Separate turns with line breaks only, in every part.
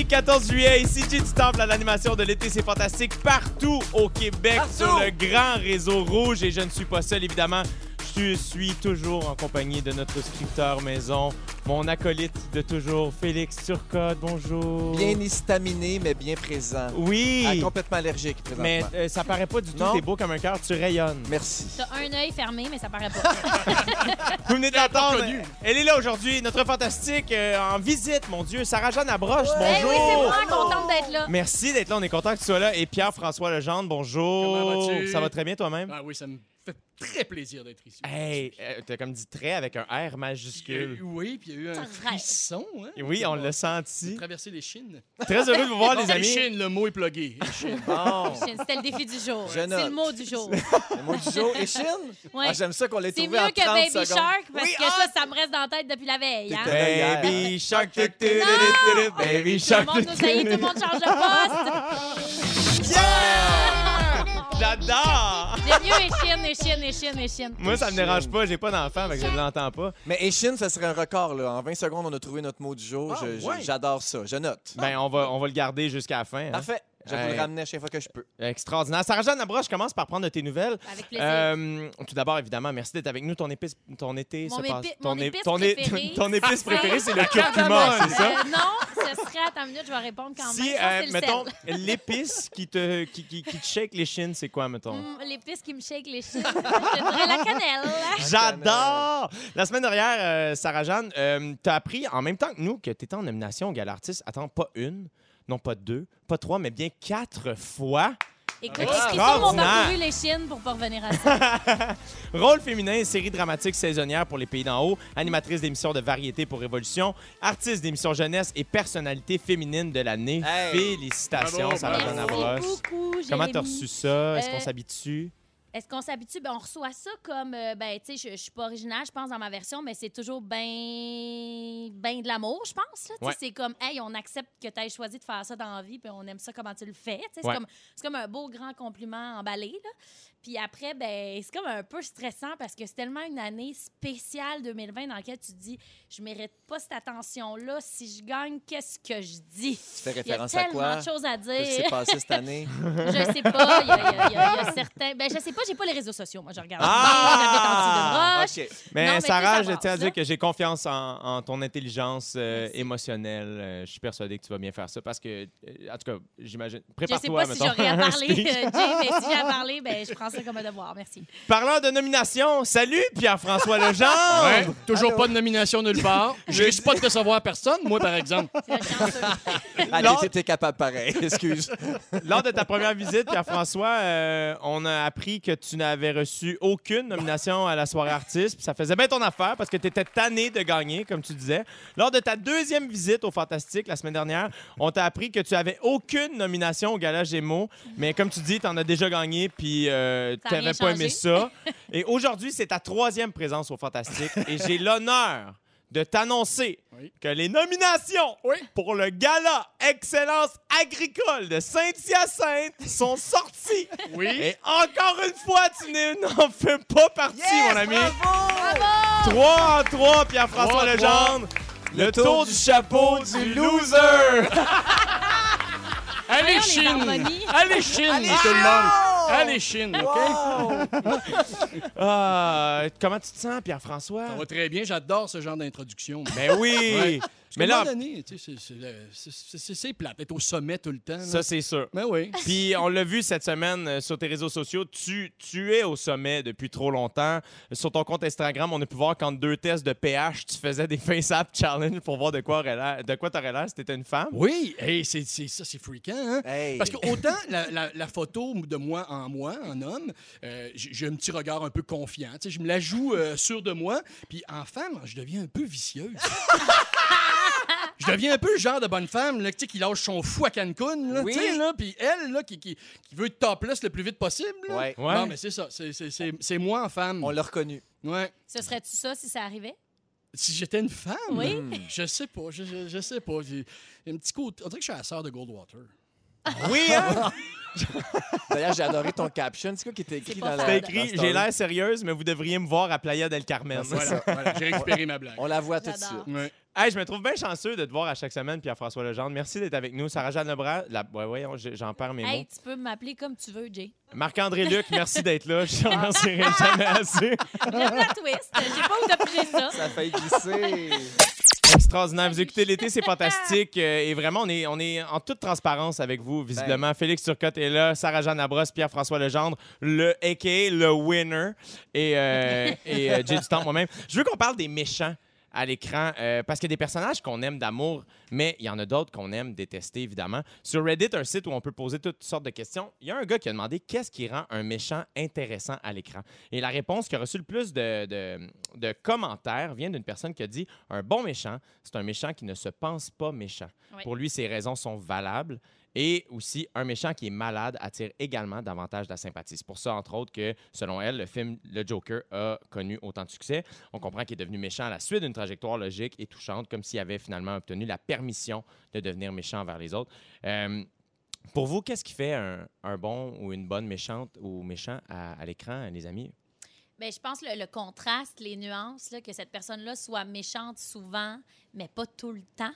Mardi 14 juillet, ici J du Temple à l'animation de l'été, c'est fantastique partout au Québec
Partout.
sur le grand réseau rouge et je ne suis pas seul évidemment. Je suis toujours en compagnie de notre scripteur maison, mon acolyte de toujours, Félix Turcotte. Bonjour.
Bien histaminé, mais bien présent.
Oui,
Ah, complètement allergique présentement.
mais euh, ça paraît pas du tout. T'es beau comme un cœur, tu rayonnes.
Merci.
T'as un œil fermé, mais ça paraît pas.
Vous venez d'entendre. Elle est là aujourd'hui, notre fantastique euh, en visite, mon Dieu, Sarah-Jeanne Abroche.
Eh
Bonjour.
oui, c'est moi, contente d'être là.
Merci d'être là, on est content que tu sois là. Et Pierre-François Legendre, bonjour.
Comment vas-tu?
Ça va très bien toi-même?
Ah oui, ça me très plaisir d'être ici.
Hey, euh, t'as comme dit très avec un R
Puis, euh,
majuscule.
oui, puis il y a eu un frisson. Hein?
Oui, on l'a senti.
traversé les Chines.
Très heureux de vous voir, les
Les
amis.
Chines, le mot est plugué. Les Chines.
Bon.
C'était le défi du jour. C'est le mot du jour.
Le mot du jour. Et Chine?
Ouais.
Ah, J'aime ça qu'on l'ait
C'est
trouvé
mieux
en
que
30
Baby
secondes.
Shark parce
Oui,
que
ah!
ça, ça me reste dans la tête depuis la veille. Hein?
Baby Shark, tu- tu- Baby
Tout le
Shark.
monde nous tout le monde change de poste.
J'adore!
J'aime mieux les chiennes, les chiennes.
Moi, ça me dérange pas, j'ai pas d'enfant, fait que je l'entends pas.
Mais et Chine, ça serait un record. Là. En 20 secondes, on a trouvé notre mot du jour.
Ah,
Je- je-
ouais.
J'adore ça. Je note.
Ben, on va, on va le garder jusqu'à la fin. hein.
Parfait. Je vais vous
Hey.
le ramener à chaque fois que je peux.
Extraordinaire. Sarah-Jeanne Abroche, je commence par prendre de tes nouvelles.
Avec plaisir.
Euh, tout d'abord, évidemment, merci d'être avec nous. Ton épice, ton été
Mon
se passe. ton
épice
ton
préférée,
ton épice
c'est-
préférée, c'est le curcuma, c'est ça?
euh, non, ce serait, attends une minute, je vais répondre quand
Si,
même. Ça,
euh, mettons, l'épice qui te, qui, qui, qui te shake les chines, c'est quoi, mettons?
Hum, L'épice qui me shake les chines. je te la cannelle.
J'adore! La semaine dernière, euh, Sarah-Jeanne, euh, t'as appris en même temps que nous que t'étais en nomination au Gala Artiste. Attends, pas une, non pas deux, pas trois, mais bien quatre fois.
Écoute, parcouru les chines pour pas revenir à ça.
Rôle féminin, série dramatique saisonnière pour les pays d'en haut, animatrice d'émissions de variété pour Révolution, artiste d'émissions jeunesse et personnalité féminine de l'année.
Hey!
Félicitations. Abroche.
Merci beaucoup,
Comment t'as reçu ça? Est-ce qu'on
Euh,
s'habitue?
Est-ce qu'on s'habitue? Ben, on reçoit ça comme, euh, ben, tu sais, je, je suis pas originale, je pense, dans ma version, mais c'est toujours ben, ben de l'amour, je pense. là. Tu sais,
Ouais.
C'est comme, hey, on accepte que tu aies choisi de faire ça dans la vie, puis on aime ça comment tu le fais. Tu sais, C'est
Ouais.
comme, c'est comme un beau grand compliment emballé. Là. Puis après, ben, c'est comme un peu stressant parce que c'est tellement une année spéciale 2020 dans laquelle tu te dis, je mérite pas cette attention-là. Si je gagne, qu'est-ce que je dis?
Tu fais
Il y a
référence à
tellement
quoi?
de choses à
Qu'est-ce qui s'est
dire.
passé cette année?
Je sais pas. Il y a, il y a- il y a- il y a certains. Ben, je sais pas, j'ai pas les réseaux sociaux. Moi, je regarde.
Ah!
J'habite en dessous de broche.
OK.
Mais
Non, mais
Sarah, je tiens à dire que j'ai confiance en, en ton intelligence euh, émotionnelle. Euh, je suis persuadé que tu vas bien faire ça parce que, euh, en tout cas, j'imagine.
Je sais
Prépare-toi,
pas si j'aurais à parler, Jay, mais si j'ai à parler, ben, je prends ça comme un devoir. Merci.
Parlant de nomination, salut Pierre-François Legendre!
Ouais, toujours
Allô?
pas de nomination nulle part. Je risque pas de recevoir personne, moi, par exemple.
Ah,
Lors-
t'es capable pareil. Excuse.
Lors de ta première visite, Pierre-François, euh, on a appris que tu n'avais reçu aucune nomination à la soirée artiste. Puis ça faisait bien ton affaire parce que tu étais tanné de gagner, comme tu disais. Lors de ta deuxième visite au Fantastique la semaine dernière, on t'a appris que tu avais aucune nomination au Gala Gémeaux. Mais comme tu dis, tu en as déjà gagné, puis euh,
A
tu pas aimé ça. Et aujourd'hui, c'est ta troisième présence au Fantastique. Et j'ai l'honneur de t'annoncer
Oui.
que les nominations
Oui.
pour le Gala Excellence agricole de Saint-Hyacinthe sont sorties.
Oui.
Et encore une fois, tu n'es- n'en fais pas partie, mon ami.
Bravo!
3 en 3, Pierre-François Legendre. Le, tour, du chapeau du loser.
Allez, Chine! Allez, Chine, tout le monde! Allez, Chine, OK?
Wow!
Ah, comment tu te sens, Pierre-François?
Ça va très bien, j'adore ce genre d'introduction.
Ben oui.
Ouais.
Mais
Mais là, c'est- euh, c'est- plate, être au sommet tout le temps. là.
ça, c'est sûr.
Ben oui.
Puis on l'a vu cette semaine euh, sur tes réseaux sociaux, tu, tu es au sommet depuis trop longtemps. Sur ton compte Instagram, on a pu voir qu'en deux tests de pH, tu faisais des face-app challenge pour voir de quoi de quoi t'aurais l'air si t'étais une femme.
Oui, hey, c'est ça, c'est fréquent. Hein?
Hey.
Parce que autant la, la- la photo de moi en moi, en homme, euh, j'ai un petit regard un peu confiant. Je me la joue euh, sûre de moi. Puis en femme, je deviens un peu vicieuse. Je deviens un peu le genre de bonne femme là, qui lâche son fou à Cancun. Là,
Oui.
tu sais, là, Puis elle, là, qui, qui, qui veut être topless le plus vite possible. là.
Ouais.
Ouais.
Non, mais c'est ça. C'est- c'est- C'est c'est moi en femme.
On l'a reconnu.
Ouais.
Ce serait-tu ça si ça arrivait?
Si j'étais une femme,
Oui.
Hmm.
je sais pas. Je, je, je sais pas. J'ai un petit côté. On dirait que je suis la sœur de Goldwater.
Oui, hein?
D'ailleurs, j'ai adoré ton caption. C'est quoi qui était écrit dans la.
Écrit J'ai l'air sérieuse, mais vous devriez me voir à Playa del Carmen.
Ah, c'est
Voilà, voilà, j'ai récupéré ma blague.
On la voit tout de suite.
Ouais.
Hey, je me trouve bien chanceux de te voir à chaque semaine, Pierre-François Legendre. Merci d'être avec nous. Sarah-Jeanne Lebras, la... ouais, voyons, j'ai- j'en perds mes
Hey,
mots.
tu peux m'appeler comme tu veux, Jay.
Marc-André Luc, merci d'être là. Je te remercierai jamais assez.
J'aime la twist. J'ai pas où t'as pris ça.
Ça fait glisser.
Extraordinaire. Vous écoutez l'été, c'est fantastique. Euh, et vraiment, on est, on est en toute transparence avec vous, visiblement. Félix Turcotte est là, Sarah-Jeanne Labrosse, Pierre-François Legendre, le a.k.a. le winner, et, euh, et euh, Jay du moi-même. Je veux qu'on parle des méchants à l'écran, euh, parce qu'il y a des personnages qu'on aime d'amour, mais il y en a d'autres qu'on aime détester, évidemment. Sur Reddit, un site où on peut poser toutes sortes de questions, il y a un gars qui a demandé qu'est-ce qui rend un méchant intéressant à l'écran. Et la réponse qui a reçu le plus de, de- de commentaires vient d'une personne qui a dit un bon méchant, c'est un méchant qui ne se pense pas méchant.
Oui.
Pour lui, ses raisons sont valables. Et aussi, un méchant qui est malade attire également davantage de la sympathie. C'est pour ça, entre autres, que, selon elle, le film Le Joker a connu autant de succès. On comprend qu'il est devenu méchant à la suite d'une trajectoire logique et touchante, comme s'il avait finalement obtenu la permission de devenir méchant envers les autres. Euh, pour vous, qu'est-ce qui fait un, bon ou une bonne méchante ou méchant à, l'écran, les amis?
Ben, je pense le, le contraste, les nuances, que cette personne-là soit méchante souvent, mais pas tout le temps.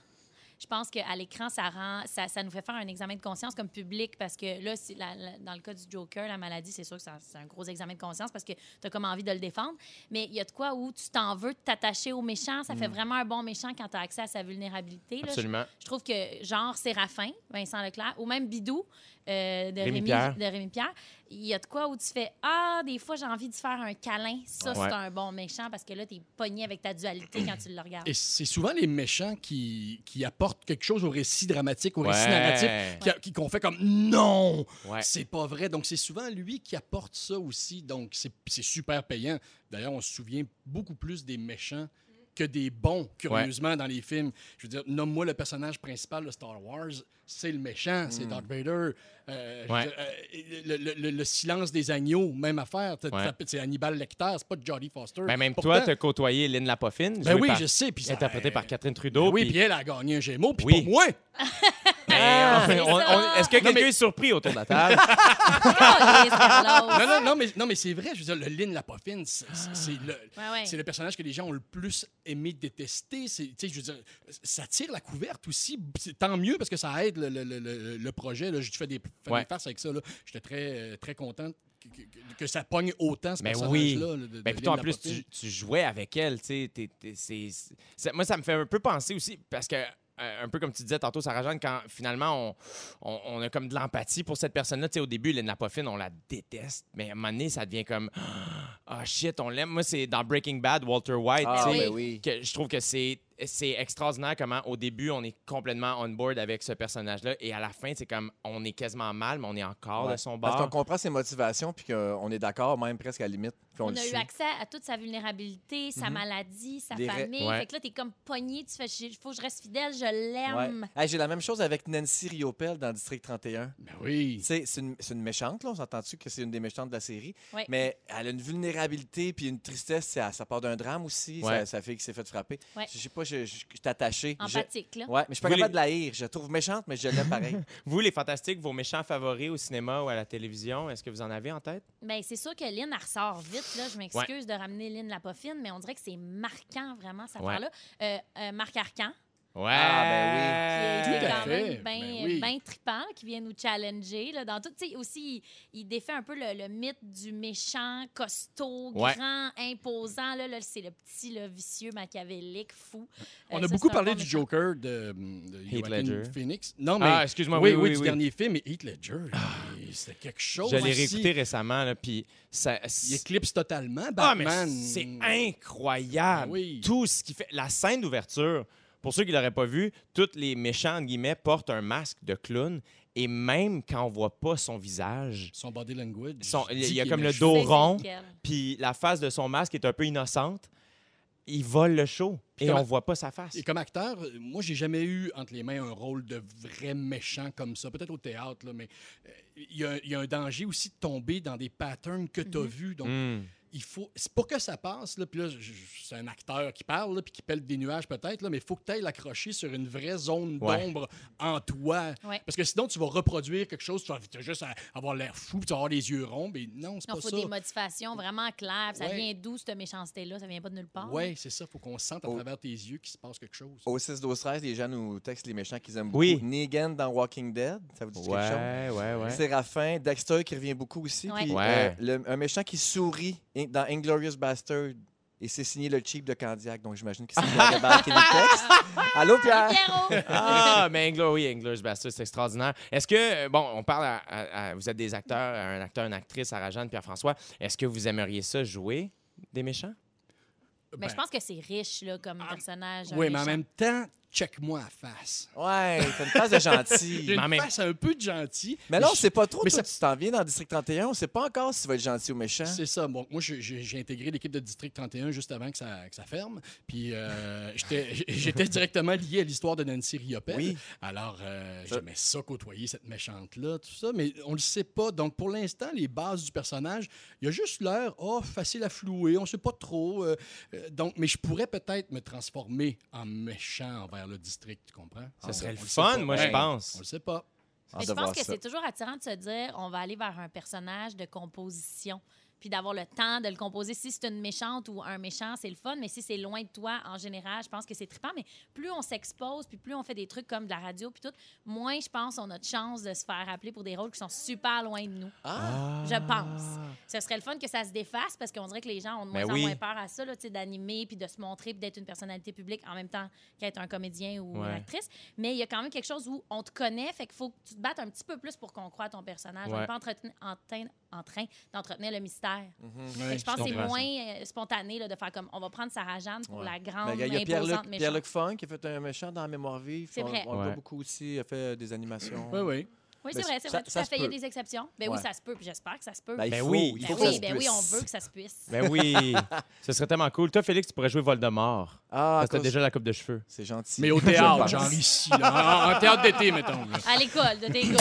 Je pense qu'à l'écran, ça rend, ça, ça nous fait faire un examen de conscience comme public parce que là, c'est la- la- dans le cas du Joker, la maladie, c'est sûr que c'est un gros examen de conscience parce que tu as comme envie de le défendre. Mais il y a de quoi où tu t'en veux de t'attacher au méchant. Ça fait vraiment un bon méchant quand tu as accès à sa vulnérabilité. là. Je-
Absolument.
je trouve que, genre, Séraphin, Vincent Leclerc, ou même Bidou euh, de,
Rémi
Rémi,
Pierre.
de Rémi Pierre, il y a de quoi où tu fais Ah, des fois, j'ai envie de faire un câlin. Ça,
Ouais.
c'est un bon méchant parce que là, tu es pogné avec ta dualité quand tu le regardes.
Et c'est souvent les méchants qui, qui apportent quelque chose au récit dramatique, au récit narratif, qui, qui- qu'on fait comme non,
Ouais.
c'est pas vrai. Donc c'est souvent lui qui apporte ça aussi. Donc c'est c'est super payant. D'ailleurs, on se souvient beaucoup plus des méchants que des bons, curieusement, dans les films. Je veux dire, nomme-moi le personnage principal de Star Wars, c'est le méchant, c'est Darth Vader. Euh,
Ouais.
euh, le, le- le- le silence des agneaux, même affaire. T'as-
Ouais.
t'as- C'est Hannibal Lecter, c'est pas Jodie Foster.
Ben, même
Pourtant-
toi, tu as côtoyé Lynn Lapoffine,
Ben oui,
par-
je sais. Puis
interprétée par Catherine
Ben
Trudeau.
oui,
puis-
elle a gagné un Gémeaux, puis
Oui.
pas moi.
Ben,
Ah,
on- Est-ce que quelqu'un
mais-
est surpris autour de la table?
Non, non, non, mais, non, mais c'est vrai. Je veux dire, le Lynn Lapoffine, c'est le,
Ouais, ouais.
c'est le personnage que les gens ont le plus aimé détester. C'est, tu sais, je veux dire, ça tire la couverte aussi. Tant mieux parce que ça aide le, le- le- le- le projet. Là. Je fais des, fais
Ouais.
des farces avec ça. là. J'étais très, euh, très content que, que- que ça pogne autant ce
Mais
personnage-là.
oui.
là, de-
Ben,
Lynn
toi, en plus, tu, tu jouais avec elle, tu sais. t'es- t'es- c'est- c'est- moi, ça me fait un peu penser aussi, parce que, euh, un peu comme tu disais tantôt, Sarah Jeanne, quand finalement, on, on, on a comme de l'empathie pour cette personne-là. Tu sais, au début, Lynn Lapoffine, on la déteste, mais à un moment donné, ça devient comme, ah shit, on l'aime. Moi, c'est dans Breaking Bad, Walter White,
Ah,
tu sais,
oui.
que je trouve que c'est c'est extraordinaire comment au début on est complètement on board avec ce personnage là et à la fin c'est comme on est quasiment mal mais on est encore
Ouais.
de son
Parce qu'on
bord.
comprend ses motivations, puis qu'on est d'accord, même presque à la limite. on
a eu accès à toute sa vulnérabilité, sa
Mhm.
maladie, sa
Des
famille.
Ouais.
Fait que là, t'es comme pogné, tu fais, il faut que je reste fidèle, je
Ouais.
l'aime.
Hey, J'ai la même chose avec Nancy Riopel dans District 31.
Ben oui.
Tu sais, C'est une, c'est une méchante, là. On s'entend-tu que c'est une des méchantes de la série?
Ouais.
Mais elle a une vulnérabilité puis une tristesse. Ça, ça part d'un drame aussi.
Ouais.
Ça, ça fait qu'il s'est fait frapper.
Ouais.
Je sais pas, je, je, je suis attaché. Je-
Empathique, là.
Ouais, mais je suis pas
Vous
capable
les-
de la haïr. Je la trouve méchante, mais je l'aime pareil.
Vous les fantastiques, vos méchants favoris au cinéma ou à la télévision, est-ce que vous en avez en tête?
Ben, c'est sûr que Lynn, elle ressort vite. Là. Je m'excuse de ramener Lynn Lapoffine, mais on dirait que c'est marquant, vraiment, cette
Ouais.
affaire-là. Euh, euh, Marc Arcan,
Ouais.
Ah,
qui est, qui est quand
fait.
même bien
Ben oui.
ben trippant, qui vient nous challenger. Là, dans tout, Tu sais, aussi, il, il défait un peu le, le mythe du méchant, costaud,
Ouais.
grand, imposant. Là, là, c'est le petit, là, vicieux, machiavélique, fou.
On
Euh,
a
ça,
beaucoup parlé
bon
du
méchant.
Joker de, de
Heath Ledger.
Phoenix. Non, mais
Ah, excuse-moi,
oui,
oui, oui,
du
oui.
dernier film, mais Heath Ledger, il- c'était quelque chose.
Je l'ai réécouté récemment, là, puis ça.
Il éclipse totalement
Ah, mais
Batman.
c'est incroyable.
Ben oui.
Tout ce qui fait. La scène d'ouverture, pour ceux qui ne l'auraient pas vu, tous les méchants, entre guillemets, portent un masque de clown. Et même quand on voit pas son visage,
Son body language.
Son- il y a- comme le dos rond. puis la face de son masque est un peu innocente, il vole le show et on voit pas sa face.
Et comme acteur, moi, j'ai jamais eu entre les mains un rôle de vrai méchant comme ça. Peut-être au théâtre, là, mais euh, il y, a- il y a un danger aussi de tomber dans des patterns que tu as
Mhm.
vus. Donc,
Hmm.
Il faut, c'est pour que ça passe, là, puis là, c'est un acteur qui parle, là, puis qui pèle des nuages peut-être, là, mais il faut que tu ailles l'accrocher sur une vraie zone
Ouais.
d'ombre en toi.
Ouais.
Parce que sinon, tu vas reproduire quelque chose, tu vas tu vas juste à- avoir l'air fou, puis tu vas avoir les yeux ronds, mais non, c'est
Il
pas
faut
ça.
des modifications vraiment claires. Ça vient d'où, cette méchanceté-là? Ça vient pas de nulle part?
Oui, c'est ça, il faut qu'on sente à travers tes yeux qu'il se passe quelque chose.
Au 6 12 13 les gens nous textent les méchants qu'ils aiment beaucoup.
Oui.
Negan dans Walking Dead, ça vous dit quelque chose?
Ouais, ouais, ouais.
Séraphin, Dexter qui revient beaucoup aussi.
Ouais.
puis,
Ouais.
euh, le- un méchant qui sourit dans Inglorious Bastard. Et c'est signé le cheap de Candiac, donc j'imagine que c'est qui nous texte. Allô, Pierre?
Ah, mais Anglo, oui, English Bastard, c'est extraordinaire. Est-ce que, euh, bon, on parle à, à- à- Vous êtes des acteurs, un acteur, une actrice, Sarah-Jeanne, Pierre-François. Est-ce que vous aimeriez ça jouer des méchants?
Mais
Ben,
je pense que c'est riche là, comme
Ah,
personnage.
Oui, mais en même temps, check-moi à face.
Ouais, t'as une face de
J'ai
gentil.
une
même-
face un peu de gentil.
Mais là, on
je-
sait pas trop.
mais
toi,
ça-
tu t'en viens dans le District 31, on sait pas encore si tu vas être gentil ou méchant.
C'est ça. Bon, moi, j'ai intégré l'équipe de District 31 juste avant que ça, que ça ferme. Puis euh, j'étais j'étais directement lié à l'histoire de Nancy Riopelle.
Oui.
Alors, euh, j'aimais ça côtoyer cette méchante-là, tout ça. Mais on le sait pas. Donc, pour l'instant, les bases du personnage, il y a juste l'air, oh, facile à flouer. On sait pas trop. euh, euh, donc, mais je pourrais peut-être me transformer en méchant envers le district, tu comprends?
Ça
Ah,
serait
on
le fun, moi, je pense.
On le sait pas.
Mais je pense que c'est toujours attirant de se dire on va aller vers un personnage de composition. Puis d'avoir le temps de le composer. Si c'est une méchante ou un méchant, c'est le fun. Mais si c'est loin de toi, en général, je pense que c'est trippant. Mais plus on s'expose, puis plus on fait des trucs comme de la radio, puis tout, moins je pense on a de chance de se faire appeler pour des rôles qui sont super loin de nous.
Ah,
Je pense. Ce serait le fun que ça se défasse parce qu'on dirait que les gens ont de moins
Ben
en
oui.
moins peur à ça, d'animer puis de se montrer puis d'être une personnalité publique en même temps qu'être un comédien ou
Ouais.
une actrice. Mais il y a quand même quelque chose où on te connaît, fait qu'il faut que tu te battes un petit peu plus pour qu'on croie à ton personnage. On
Ouais.
n'est pas entreten- en, train- en train d'entretenir le mystère.
Ouais,
que je pense que c'est moins euh, spontané là, de faire comme on va prendre Sarah Jeanne pour
Ouais.
la
Ben,
grande,
Il y a- il y a
imposante
Pierre-Luc
méchante.
Pierre-Luc Funk qui a fait un méchant dans Mémoire vive.
C'est
On-
vrai.
On, le voit
Ouais.
beaucoup aussi. Il a fait des animations.
Oui, oui.
Oui,
Ben,
c'est vrai, c'est
ça-
vrai. Tout
ça se
fait, il y a des exceptions. Ben
Ouais.
oui, ça se peut, puis j'espère que ça se peut.
Ben,
Ben
faut,
oui.
il
Ben
faut
oui,
ça se
ben oui, on veut que ça se puisse.
Ben oui, ce serait tellement cool. Toi, Félix, tu pourrais jouer Voldemort.
Ah,
Parce que t'as déjà la coupe de cheveux.
c'est gentil.
Mais au théâtre, genre ici, là, en, théâtre d'été, mettons. là.
À l'école, de tes gars.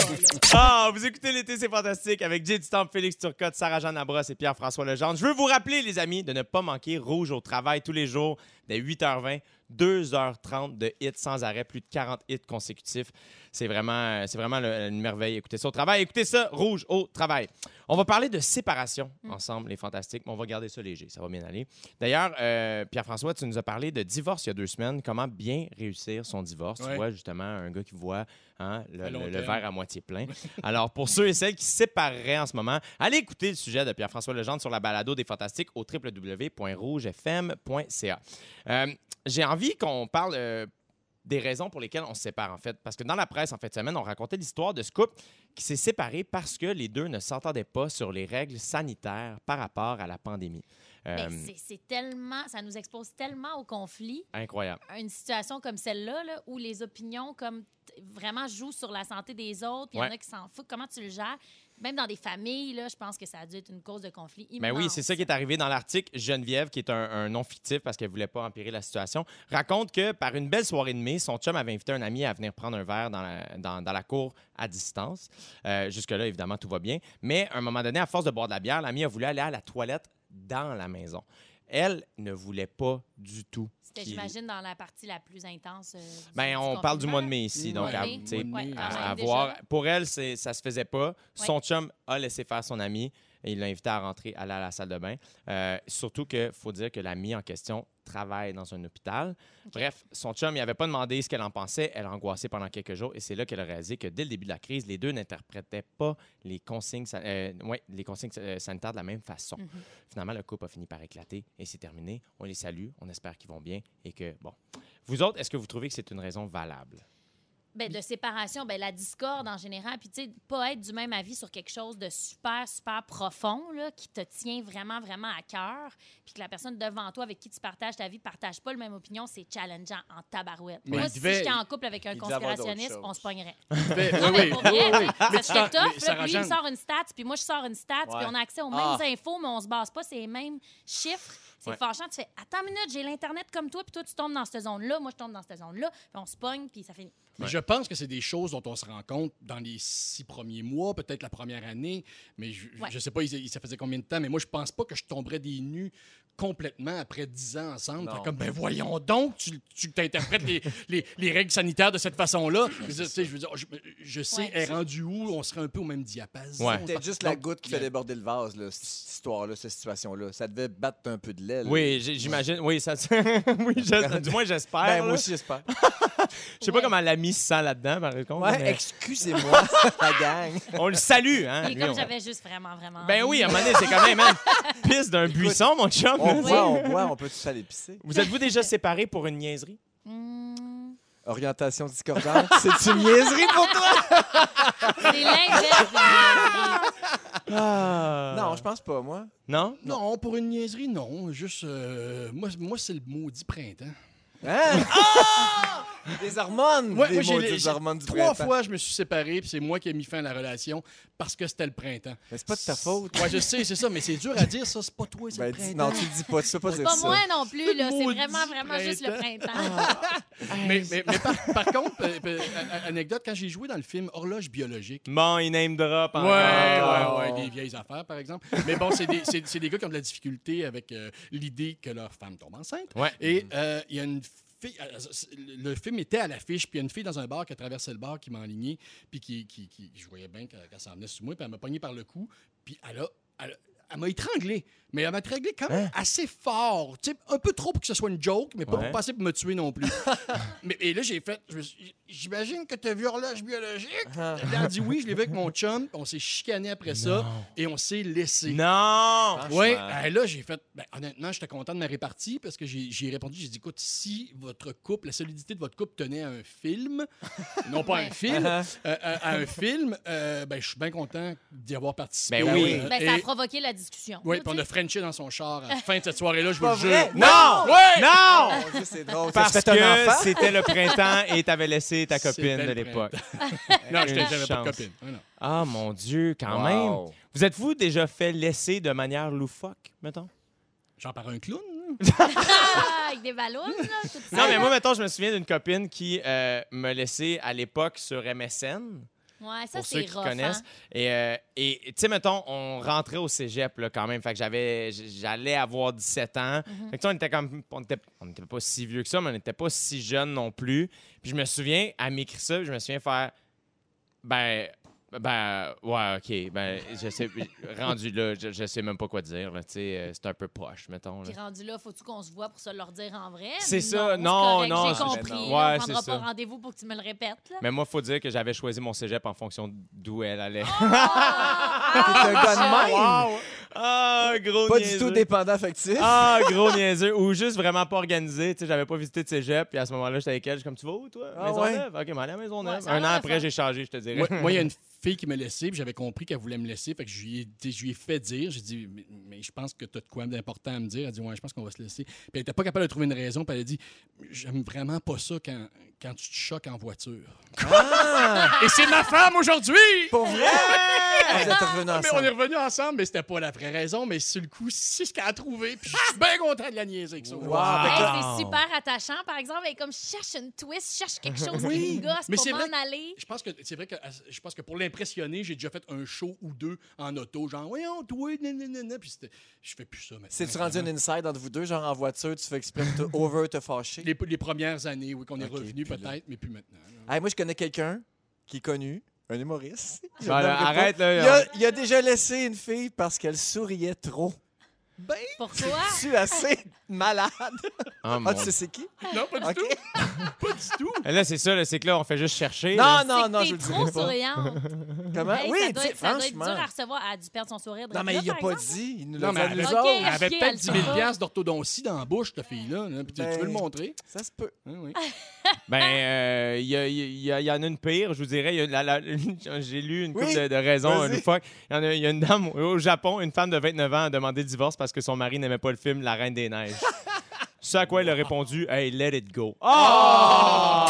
Ah, vous écoutez l'été, c'est fantastique avec Jay Stamp, Félix Turcotte, Sarah-Jeanne Labrosse et Pierre-François Legendre. Je veux vous rappeler, les amis, de ne pas manquer Rouge au travail tous les jours dès 8h20, 2h30 de hits sans arrêt, plus de 40 hits consécutifs. C'est vraiment, c'est vraiment le- une merveille. Écoutez ça au travail. Écoutez ça, Rouge au travail. On va parler de séparation ensemble, les fantastiques, mais on va garder ça léger. Ça va bien aller. D'ailleurs, euh, Pierre-François, tu nous as parlé de divorce il y a deux semaines. Comment bien réussir son divorce? Tu vois, justement, un gars qui voit hein, le, verre à moitié plein. Alors, pour ceux et celles qui se sépareraient en ce moment, allez écouter le sujet de Pierre-François Legendre sur la balado des fantastiques au www.rougefm.ca. Euh, J'ai envie qu'on parle euh, des raisons pour lesquelles on se sépare, en fait. Parce que dans la presse, en fait, de semaine, on racontait l'histoire de ce couple qui s'est séparé parce que les deux ne s'entendaient pas sur les règles sanitaires par rapport à la pandémie. Euh,
c'est- tellement, ça nous expose tellement au conflit,
incroyable.
une situation comme celle-là, là, où les opinions comme vraiment jouent sur la santé des autres, il y en a qui s'en foutent. Comment tu le gères? Même dans des familles, là, je pense que ça a dû être une cause de conflit immense.
Ben oui, c'est ça qui est arrivé dans l'article. Geneviève, qui est un, un nom fictif parce qu'elle voulait pas empirer la situation, raconte que par une belle soirée de mai, son chum avait invité un ami à venir prendre un verre dans la, dans, dans la cour à distance. Euh, Jusque-là, évidemment, tout va bien. Mais à un moment donné, à force de boire de la bière, l'ami a voulu aller à la toilette dans la maison. Elle ne voulait pas du tout.
C'était, j'imagine, dans la partie la plus intense. euh,
Ben,
du
on parle du mois de mai ici. Donc, à,
Ouais,
à- voir. Pour elle, c'est, ça se faisait pas. Son chum a laissé faire son ami et il l'a invité à rentrer, aller à la salle de bain. Euh, surtout qu'il faut dire que l'ami en question travaille dans un hôpital. Bref, son chum, il avait pas demandé ce qu'elle en pensait. Elle a angoissé pendant quelques jours et c'est là qu'elle a réalisé que dès le début de la crise, les deux n'interprétaient pas les consignes, euh, ouais, les consignes euh, sanitaires de la même façon.
Mhm.
Finalement, le couple a fini par éclater et c'est terminé. On les salue, on espère qu'ils vont bien et que, bon. Vous autres, est-ce que vous trouvez que c'est une raison valable?
Ben, de séparation, ben, la discorde en général, puis tu sais, pas être du même avis sur quelque chose de super, super profond, là, qui te tient vraiment, vraiment à cœur, puis que la personne devant toi avec qui tu partages ta vie partage pas la même opinion, c'est challengeant en tabarouette.
Mais
Moi, si
devait-
j'étais en couple avec un conspirationniste, on se pognerait. Non,
oui,
mais
oui,
pour
oui,
vrai,
oui.
ça
Mais tu
serait
t'en-
tough,
mais
là,
Sarah
puis lui, il sort une stat, puis moi, je sors une stat, puis
Ouais.
on a accès aux mêmes
Ah.
infos, mais on se base pas sur les mêmes chiffres. C'est
Ouais.
fâchant. Tu fais, attends une minute, j'ai l'Internet comme toi, puis toi, tu tombes dans cette zone-là, moi, je tombe dans cette zone-là, puis on se pogne, puis ça finit.
Mais je pense que c'est des choses dont on se rend compte dans les six premiers mois, peut-être la première année, mais je,
Ouais.
je sais pas, il- il- ça faisait combien de temps, mais moi, je pense pas que je tomberais des nus complètement après dix ans ensemble. Comme, ben voyons donc, tu, tu t'interprètes les, les- les règles sanitaires de cette façon-là. Je veux dire, sais, je, veux dire, je, je sais,
Ouais.
est rendu où, on serait un peu au même diapason.
Ouais.
Peut-être juste la goutte qui fait
a-
déborder le vase, là, cette histoire-là, cette situation-là. Ça devait battre un peu de l'aile.
Oui, j'imagine. Oui, ça. oui, je- du moins, j'espère.
Ben, moi aussi, j'espère.
Je sais pas comment l'ami se sent là-dedans, par contre.
Ouais,
mais
excusez-moi, la gang.
on le salue, hein.
Et
lui,
comme
on-
j'avais juste vraiment, vraiment.
Ben oui, à un moment donné, c'est quand même hein, pisse d'un buisson, mon chum.
On boit, on boit, on peut tous aller pisser.
Vous êtes-vous déjà séparés pour une niaiserie?
Hmm,
Orientation discordante, c'est une niaiserie pour toi?
c'est l'inverse.
Ah.
Non, je pense pas, moi.
Non?
Non, pour une niaiserie, non. Juste, euh, moi, moi c'est le maudit printemps.
Hein? Des hormones!
Ouais,
des
moi, j'ai-
maudites
j'ai-
hormones du
Trois
printemps.
fois, je me suis séparé, puis c'est moi qui ai mis fin à la relation parce que c'était le printemps.
Mais c'est pas de ta faute.
Ouais, je sais, c'est ça, mais c'est dur à dire, ça. C'est pas toi, c'est
Ben,
le printemps.
non, tu le dis pas, tu peux pas dire
pas
ça.
moi non plus, là. C'est vraiment, vraiment juste le
printemps. Mais, mais- mais par, par contre, euh, euh, a- anecdote, quand j'ai joué dans le film Horloge biologique,
Bon, il name drop
Ouais,
encore.
ouais, ouais, des vieilles affaires, par exemple. Mais bon, c'est des, des gars qui ont de la difficulté avec euh, l'idée que leur femme tombe enceinte.
Ouais.
Et euh, il y a une euh, c'est- Le film était à l'affiche, puis il y a une fille dans un bar qui a traversé le bar, qui m'a enligné, puis qui, qui, qui- je voyais bien qu'elle s'en venait sous moi, puis elle m'a pogné par le cou, puis elle a. Elle, elle m'a étranglé, mais elle m'a étranglé quand même assez fort. Tu sais, un peu trop pour que ce soit une joke, mais pas,
Ouais.
pas assez pour me tuer non plus. mais, et là, j'ai fait. je me suis- J'imagine que tu as vu horloge biologique?
Ah.
Elle a dit oui, je l'ai vu avec mon chum, on s'est chicané après ça, et on s'est laissé.
Non!
Oui,
Franchement.
là, j'ai fait. ben, honnêtement, j'étais content de ma répartie parce que j'ai j'ai répondu. J'ai dit, écoute, si votre couple, la solidité de votre couple tenait à un film, non pas à un film, euh, euh, à un film, euh, ben, je suis bien content d'y avoir participé.
Ben oui.
Euh,
Ben, ça a
et-
provoqué la discussion.
Oui,
là,
puis on
tu
a
sais.
Dans son char à la fin de cette soirée-là, je vous le jure.
Non!
Ouais!
Non!
Mon Dieu, c'est drôle.
Parce que c'était le printemps et t'avais laissé ta copine de l'époque.
Non, je
Une
j'avais pas de copine.
Ah, mon Dieu, quand
Wow.
même. Vous êtes-vous déjà fait laisser de manière loufoque, mettons?
Genre par un clown?
avec des ballons, là. tout ça,
Non, mais moi, mettons, je me souviens d'une copine qui euh, me laissait à l'époque sur MSN.
Ouais, ça,
pour ceux
c'est
qui
rough.
connaissent.
hein.
Et, euh, et tu sais, mettons, on rentrait au cégep là, quand même. Fait que j'avais, j'allais avoir 17 ans.
Mhm.
Fait que on était comme, on était, on était pas si vieux que ça, mais on n'était pas si jeunes non plus. Puis je me souviens, elle m'écrit ça, je me souviens faire, ben, ben, ouais, ok, ben, je sais, rendu là, je, je sais même pas quoi dire, là, tu sais, euh, c'est un peu poche, mettons. là.
Puis rendu là, faut-tu qu'on se voit pour se leur dire en vrai?
C'est ça, non,
correct,
non,
J'ai compris.
non.
là,
Ouais,
on prendra
c'est
pas
ça.
rendez-vous pour que tu me le répètes. Là.
Mais moi, faut dire que j'avais choisi mon cégep en fonction d'où elle allait.
Ah!
T'es un gars de même?
Ah, gros
Pas du tout dépendant affectif.
Ah, gros niaiseux. Ou juste vraiment pas organisé. Tu sais, j'avais pas visité de cégep. Puis à ce moment-là, j'étais avec elle. Je suis comme, tu vas où, toi?
Ah
Maisonneuve? OK, mais allez à Maisonneuve.
Ouais, ça a
Un an après, j'ai changé, je te dirais.
Moi, moi, il y a une fille qui m'a laissé, puis j'avais compris qu'elle voulait me laisser. Fait que je lui ai, dit- je lui ai fait dire. J'ai dit, mais, mais je pense que tu as de quoi d'important à me dire. Elle a dit, ouais, je pense qu'on va se laisser. Puis elle n'était pas capable de trouver une raison. Puis elle a dit, j'aime vraiment pas ça quand, quand tu te choques en voiture.
Ah!
Et c'est ma femme aujourd'hui!
Pour vrai? Vous êtes revenus
Mais on est revenus ensemble, mais c'était pas la vraie raison. Mais sur le coup, c'est ce qu'elle a trouvé. Puis je suis bien content de la niaiser avec ça.
Wow.
Hey,
Wow.
c'est super attachant, par exemple. Elle comme, je cherche une twist, cherche quelque chose
Oui,
qui me gosse
mais
pour
c'est
m'en aller.
Je pense que c'est vrai que je pense que pour l'impressionner, j'ai déjà fait un show ou deux en auto, genre voyons toi, nanana, puis c'était- je fais plus ça maintenant.
C'est-tu rendu un inside entre vous deux, genre en voiture, tu fais exprès de te over te fâcher?
les, les premières années, oui, qu'on est revenu peut-être, mais plus maintenant.
Hey, moi, je connais quelqu'un qui est connu, un humoriste.
Voilà, arrête, là.
Il a, il a déjà laissé une fille parce qu'elle souriait trop.
Pourquoi?
Tu assez malade.
Ah, mon
Ah, tu sais c'est qui?
Non, pas du tout, pas du tout.
Là, c'est ça, c'est que là, on fait juste chercher.
Non,
là.
non, non,
que
je le
t'es
dirai
trop
pas.
souriante.
Comment?
Hey,
oui,
ça, doit être, ça doit être dur à recevoir. Elle a dû perdre son sourire. de
Non, mais
là,
il a pas
exemple.
dit. Il nous l'a dit à nous
elle-
Ok,
autres.
Elle avait
ok,
peut-être
elle
10 000
sait pas.
piastres d'orthodontie dans la bouche, cette fille-là. puis tu- tu veux
Ben-
le montrer?
Ça se peut.
Hein, oui.
Ben, euh, il y, y y en a une pire, je vous dirais. J'ai lu une couple
Oui,
de, de raisons
vas-y.
loufoques. Il y, a, il y a une dame au Japon, une femme de 29 ans, a demandé le divorce parce que son mari n'aimait pas le film La Reine des Neiges. Ce à quoi elle a répondu Hey, let it go. Oh!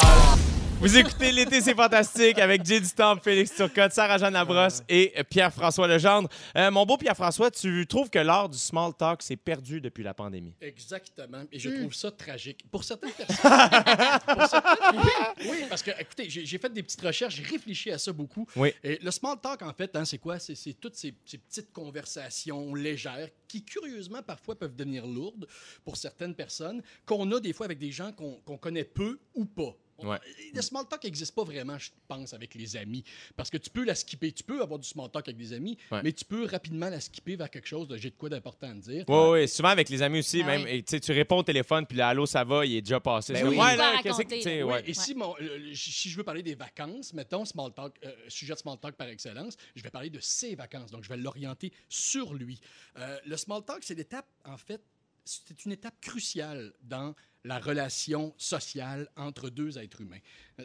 Vous écoutez L'été, c'est fantastique avec Jay Stamp, Félix Turcotte, Sarah-Jeanne Labrosse et Pierre-François Legendre. Euh, mon beau Pierre-François, tu trouves que l'art du small talk s'est perdu depuis la pandémie?
Exactement. Et je
Hmm.
trouve ça tragique. Pour certaines personnes. pour certaines- oui, oui, parce que, écoutez, j'ai fait des petites recherches, j'ai réfléchi à ça beaucoup.
Oui.
Et le small talk, en fait, hein, c'est quoi? C'est toutes ces, ces petites conversations légères qui, curieusement, parfois peuvent devenir lourdes pour certaines personnes, qu'on a des fois avec des gens qu'on qu'on connaît peu ou pas.
Ouais.
Le small talk n'existe pas vraiment, je pense, avec les amis. Parce que tu peux la skipper. Tu peux avoir du small talk avec des amis,
Ouais.
mais tu peux rapidement la skipper vers quelque chose de j'ai de quoi d'important à te dire.
Oui, oui, souvent avec les amis aussi,
Ah
même.
oui.
et, tu réponds au téléphone, puis allô, ça va, il est déjà passé.
Ben oui.
ouais, là, que
là.
Et mon- si je veux parler des vacances, mettons, small talk, euh, sujet de small talk par excellence, je vais parler de ses vacances. Donc, je vais l'orienter sur lui. Euh, le small talk, c'est l'étape, en fait, c'est une étape cruciale dans la relation sociale entre deux êtres humains.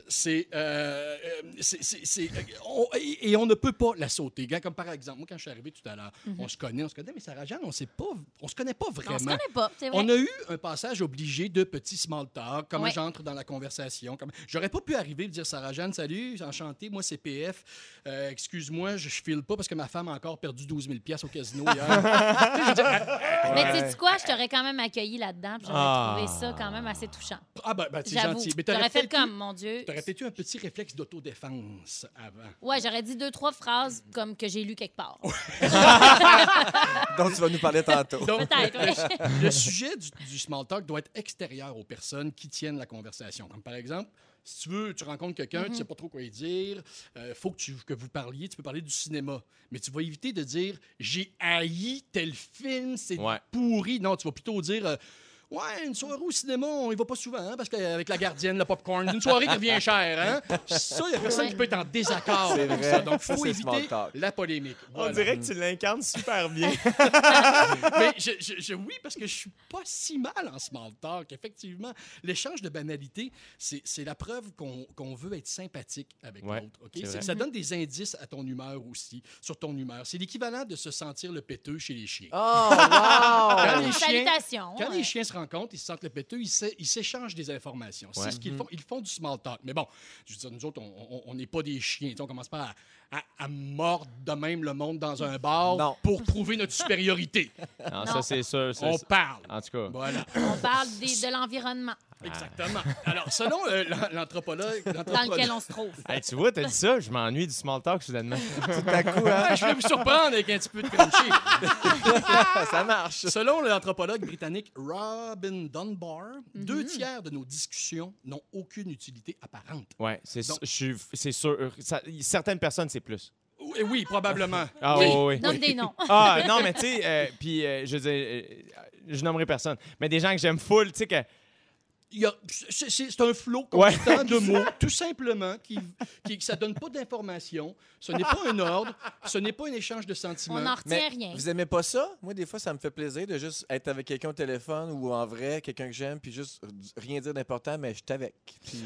C'est. euh, euh, euh, et, et on ne peut pas la sauter. Comme par exemple, moi, quand je suis arrivé tout à l'heure, on se connaît, on se connaît, mais Sarah Jeanne, on ne se connaît pas vraiment.
On se connaît pas, vrai.
On a eu un passage obligé de petits small talk, comment
Ouais.
j'entre dans la conversation. Comme... J'aurais pas pu arriver et dire Sarah Jeanne, salut, enchanté, moi c'est PF. Euh, Excuse-moi, je, je file pas parce que ma femme a encore perdu 12 000 pièces au casino hier. Je
Mais tu sais quoi, je t'aurais quand même accueilli là-dedans, j'aurais
Ah.
trouvé ça quand même assez touchant.
ah, ben, ben, c'est
J'avoue.
gentil. Mais
J'aurais fait comme, mon Dieu.
T'aurais peut-être eu un petit réflexe d'autodéfense avant.
Ouais, j'aurais dit deux, trois phrases comme que j'ai lu quelque part.
dont tu vas nous parler tantôt.
Donc,
Peut-être, oui.
le sujet du, du small talk doit être extérieur aux personnes qui tiennent la conversation. Comme par exemple, si tu veux, tu rencontres quelqu'un, tu sais pas trop quoi lui dire, euh, faut que, tu, que vous parliez, tu peux parler du cinéma. Mais tu vas éviter de dire j'ai haï tel film, c'est
Ouais.
pourri. Non, tu vas plutôt dire. Ouais, une soirée au cinéma, on y va pas souvent, hein, parce qu'avec la gardienne, le popcorn, une soirée qui revient cher, hein? Ça, il y a personne
Ouais.
qui peut être en désaccord avec
vrai.
ça. Donc, faut éviter la polémique.
On dirait que tu l'incarnes super bien.
Mais je, je- je- oui, parce que je suis pas si mal en small talk. Effectivement, l'échange de banalité, c'est c'est la preuve qu'on qu'on veut être sympathique avec
Ouais,
l'autre. ok?
c'est
C'est-
vrai.
Ça donne des indices à ton humeur aussi, sur ton humeur. C'est l'équivalent de se sentir le péteux chez les chiens.
Oh,
Quand
wow!
les
Une
chiens-
salutation.
Quand
ouais.
les chiens se rencontrent, ils se sentent le péteux, ils s'é- ils s'échangent des informations.
Ouais.
C'est ce qu'ils font. Ils font du small talk. Mais bon, je veux dire, nous autres, on- n'est pas des chiens. On commence pas à, à- mordre de même le monde dans un bar
Non.
pour prouver notre supériorité.
Non,
Non.
ça, c'est sûr.
On parle.
En tout cas.
Voilà.
On parle des- de l'environnement
Exactement. Alors, selon euh, l'an- l'anthropologue,
dans lequel on se trouve.
Hey, tu vois, t'as dit ça, je m'ennuie du small talk soudainement.
Tout à coup, hein?
Je vais vous surprendre avec un petit peu de crunchy.
Ça marche.
Selon l'anthropologue britannique Robin Dunbar, deux tiers de nos discussions n'ont aucune utilité apparente.
Ouais, c'est sûr. Ça- certaines personnes, c'est plus.
Oui, oui, probablement.
Ah
oui.
oui,
des noms.
Ah non, mais tu sais, euh, puis euh, je veux dire, euh, je nommerai personne, mais des gens que j'aime full, tu sais que
c'est- C'est c'est un flot
Ouais.
constant de mots, tout simplement, qui, qui ça donne pas d'informations. Ce n'est pas un ordre, ce n'est pas un échange de sentiments.
On n'en retient
Mais
rien.
vous aimez pas ça? Moi, des fois, ça me fait plaisir de juste être avec quelqu'un au téléphone ou en vrai, quelqu'un que j'aime, puis juste rien dire d'important, mais je suis avec.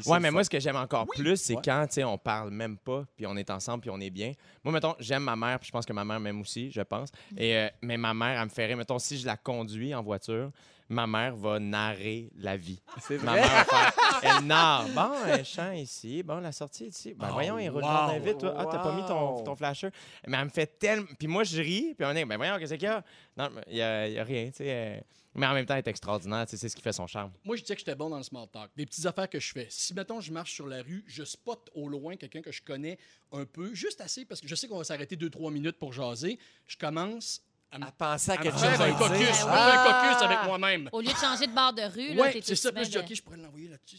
Ouais, mais
fun.
moi, ce que j'aime encore plus, c'est
Ouais.
quand, tu sais, on parle même pas, puis on est ensemble, puis on est bien. Moi, mettons, j'aime ma mère, puis je pense que ma mère m'aime aussi, je pense. Et, euh, mais ma mère, elle me ferait, mettons, si je la conduis en voiture, ma mère va narrer la vie.
C'est
Ma
vrai?
mère va faire, elle narre. Bon, un champ ici, bon, la sortie ici. Ben
Oh,
voyons, il roule
wow.
dans vite, toi. Ah, t'as pas mis ton, ton flasher. Mais elle me fait tellement. Puis moi, je ris, puis on est, ben voyons, qu'est-ce qu'il y a? Non, il y a, il y a rien, tu sais. euh, Mais en même temps, elle est extraordinaire, c'est ce qui fait son charme.
Moi, je disais que j'étais bon dans le small talk. Des petites affaires que je fais. Si, mettons, je marche sur la rue, je spot au loin quelqu'un que je connais un peu, juste assez, parce que je sais qu'on va s'arrêter deux, trois minutes pour jaser. Je commence à
À penser à
à
quelque chose
faire
à
un caucus.
Ah!
un caucus avec moi-même.
Au lieu de changer de bord de rue, t'es
c'est ça. Puis je dis, OK, je pourrais l'envoyer là-dessus.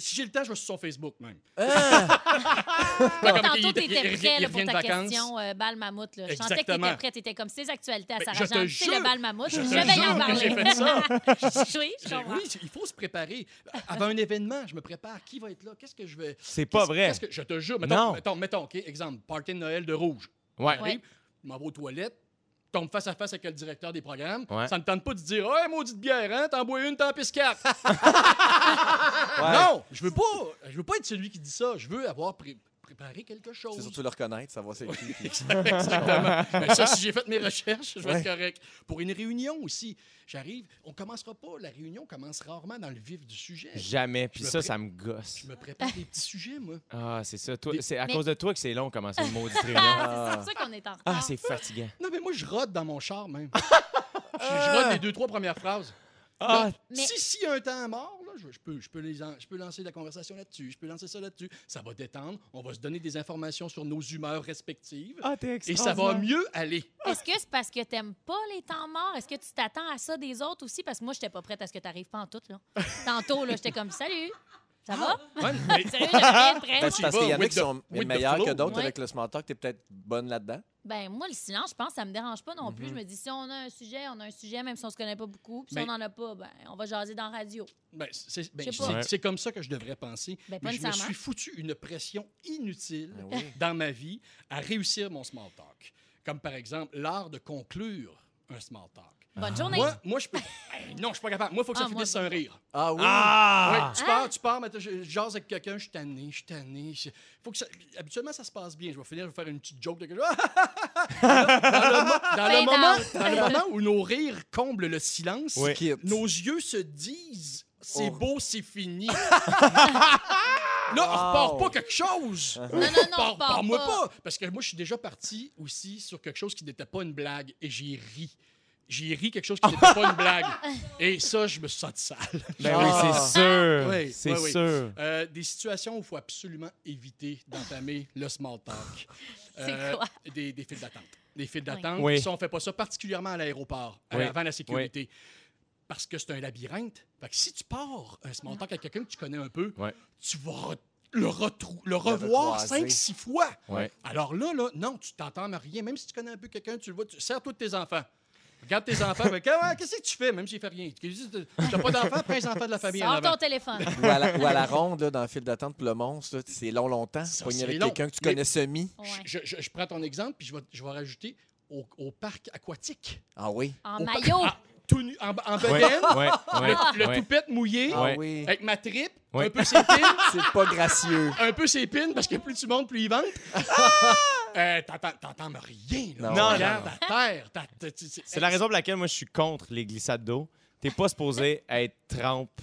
Si j'ai le temps, je vais sur son Facebook même.
Ah!
Tantôt, t'étais
il-
prêt pour ta question euh, bal mammouth. Je sentais que
Exactement.
t'étais prêt. T'étais comme ses actualités à
Ben,
Sarah
je te
Jeanne. C'est
jure-
le bal mammouth.
je
vais y en parler.
j'ai fait ça.
oui,
il faut se préparer. Avant un événement, je me prépare. Qui va être là? Qu'est-ce que je vais.
C'est pas vrai.
qu'est-ce que- je te jure. Mettons,
Non.
mettons, exemple, party de Noël de rouge.
Ouais.
Je m'en vais aux toilettes, tombe face à face avec le directeur des programmes.
Ouais.
Ça ne tente pas de dire Ouais, maudite bière, hein, t'en bois une, t'en pisses quatre.
Ouais.
Non, je veux pas. Je veux pas être celui qui dit ça. Je veux avoir pré- préparer quelque chose.
C'est surtout le reconnaître, savoir c'est qui. puis-
Exactement. Mais ça, si j'ai fait mes recherches, je vais être
Ouais.
correct. Pour une réunion aussi, j'arrive, on commencera pas, la réunion commence rarement dans le vif du sujet.
Jamais. Puis ça,
pré-
ça me gosse.
Je me prépare des petits sujets, moi.
Ah, c'est ça. Toi-
Des-
C'est à
Mais-
cause de toi que c'est long commencer une maudite réunion.
Ah, c'est pour ça qu'on est en retard.
Ah, c'est fatigant.
Non, mais moi, je rôde dans mon char même. je, je rôde les deux, trois premières phrases.
Ah,
Mais-
Si y a un temps mort, là, je, je peux, je, peux les en- je peux lancer la conversation là-dessus, je peux lancer ça là-dessus. Ça va détendre, on va se donner des informations sur nos humeurs respectives.
ah t'es
Et ça va mieux aller.
Est-ce que c'est parce que t'aimes pas les temps morts? Est-ce que tu t'attends à ça des autres aussi? Parce que moi, j'étais pas prête à ce que t'arrives pas en tout. Là. Tantôt, là, j'étais comme Salut! Ça va?
Ouais, mais-
Sérieux, j'avais rien de prêt.
Ben, parce
vas
qu'il y en a qui sont
the
meilleurs que d'autres
Ouais.
avec le small talk. T'es peut-être bonne là-dedans.
Ben, moi, le silence, je pense, ça me dérange pas non plus.
Mhm.
Je me dis, si on a un sujet, on a un sujet, même si on se connaît pas beaucoup. Puis
Mais-
si on en a pas, ben, on va jaser dans la radio.
Ben, c'est ben, comme ça que je devrais penser.
Ben,
mais je me suis foutu une pression inutile
Ben oui.
dans ma vie à réussir mon small talk. Comme par exemple l'art de conclure un small talk.
Bonne journée.
Moi, moi, je peux. Hey, non, je suis pas capable. Moi, il faut que ça
Ah, moi,
finisse sur un rire.
Ah oui?
Ah!
Ouais, tu pars, tu pars, mais je, je jase avec quelqu'un, je suis tanné, je suis tanné. je- Faut que ça- habituellement, ça se passe bien. Je vais finir, je vais faire une petite joke de quelque chose. dans le, mo- dans le moment,
out.
dans le moment où nos rires comblent le silence,
Oui.
Nos yeux se disent c'est
Oh.
beau, c'est fini. Là, on repart pas quelque chose.
Non, non, non,
Pars-
repars
Pars-moi
pas.
pas. Parce que moi, je suis déjà parti aussi sur quelque chose qui n'était pas une blague et j'ai ri. J'ai ri quelque chose qui n'était pas une blague. Et ça, je me suis senti sale.
Ben
Ah.
oui, c'est sûr.
Oui,
c'est
oui, oui.
sûr.
Euh, des situations où il faut absolument éviter d'entamer le small talk.
C'est quoi?
Des, des files d'attente. Des files d'attente.
Oui.
Ça, on fait pas ça, particulièrement à l'aéroport, à-
Oui.
avant la sécurité. Parce que c'est un labyrinthe. Fait que si tu pars un small talk avec quelqu'un que tu connais un peu, tu vas le, le revoir cinq, six fois.
Ouais.
Alors là, là, non, tu t'entends rien. Même si tu connais un peu quelqu'un, tu le vois, tu sers de tes enfants. Regarde tes enfants, qu'est-ce que tu fais, même s'il fait rien? Tu n'as pas d'enfants, prends les enfants de la famille
Sors ton téléphone.
Ou à, la, ou à la ronde, là, dans le fil d'attente pour le monstre, c'est long, longtemps. Pogner avec quelqu'un que tu
Mais-
connais semi.
Ouais.
Je, je- je prends ton exemple, puis je vais, je vais rajouter au, au parc aquatique.
Ah oui?
En
Au par-
maillot.
Ah, tout nu, en, en
Ouais,
bedaine,
ouais, ouais,
le, le
ouais.
toupette mouillé,
Ah oui.
avec ma tripe,
Ouais.
un peu ses pines,
C'est pas gracieux.
un peu ses pines, parce que plus tu montes, plus il vente. Euh, t'entends, t'entends rien, là.
Non,
non,
à terre. t'as- t'as- tu- tu-
C'est la raison pour laquelle moi je suis contre les glissades d'eau. T'es pas supposé être trempe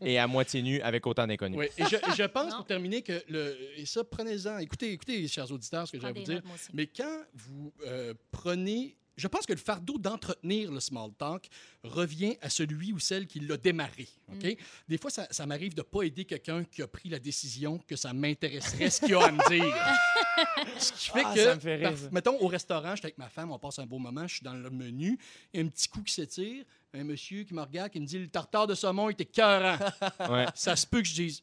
et à moitié nu avec autant d'inconnus.
Oui, et je, pense,
Non.
pour terminer, que le, et ça, prenez-en. Écoutez, écoutez, chers auditeurs, ce que j'ai à vous dire. Mais quand vous euh, prenez. Je pense que le fardeau d'entretenir le small talk revient à celui ou celle qui l'a démarré.
Mm.
Des fois, ça, ça m'arrive de ne pas aider quelqu'un qui a pris la décision que ça m'intéresserait ce qu'il a à me dire. ce qui fait
Ah,
que,
ça me fait rire,
par- mettons, au restaurant, j'étais avec ma femme, on passe un beau moment, je suis dans le menu, et un petit coup qui s'étire, un monsieur qui me regarde, qui me dit Le tartare de saumon était cœurant.
Ouais.
ça se peut que je dise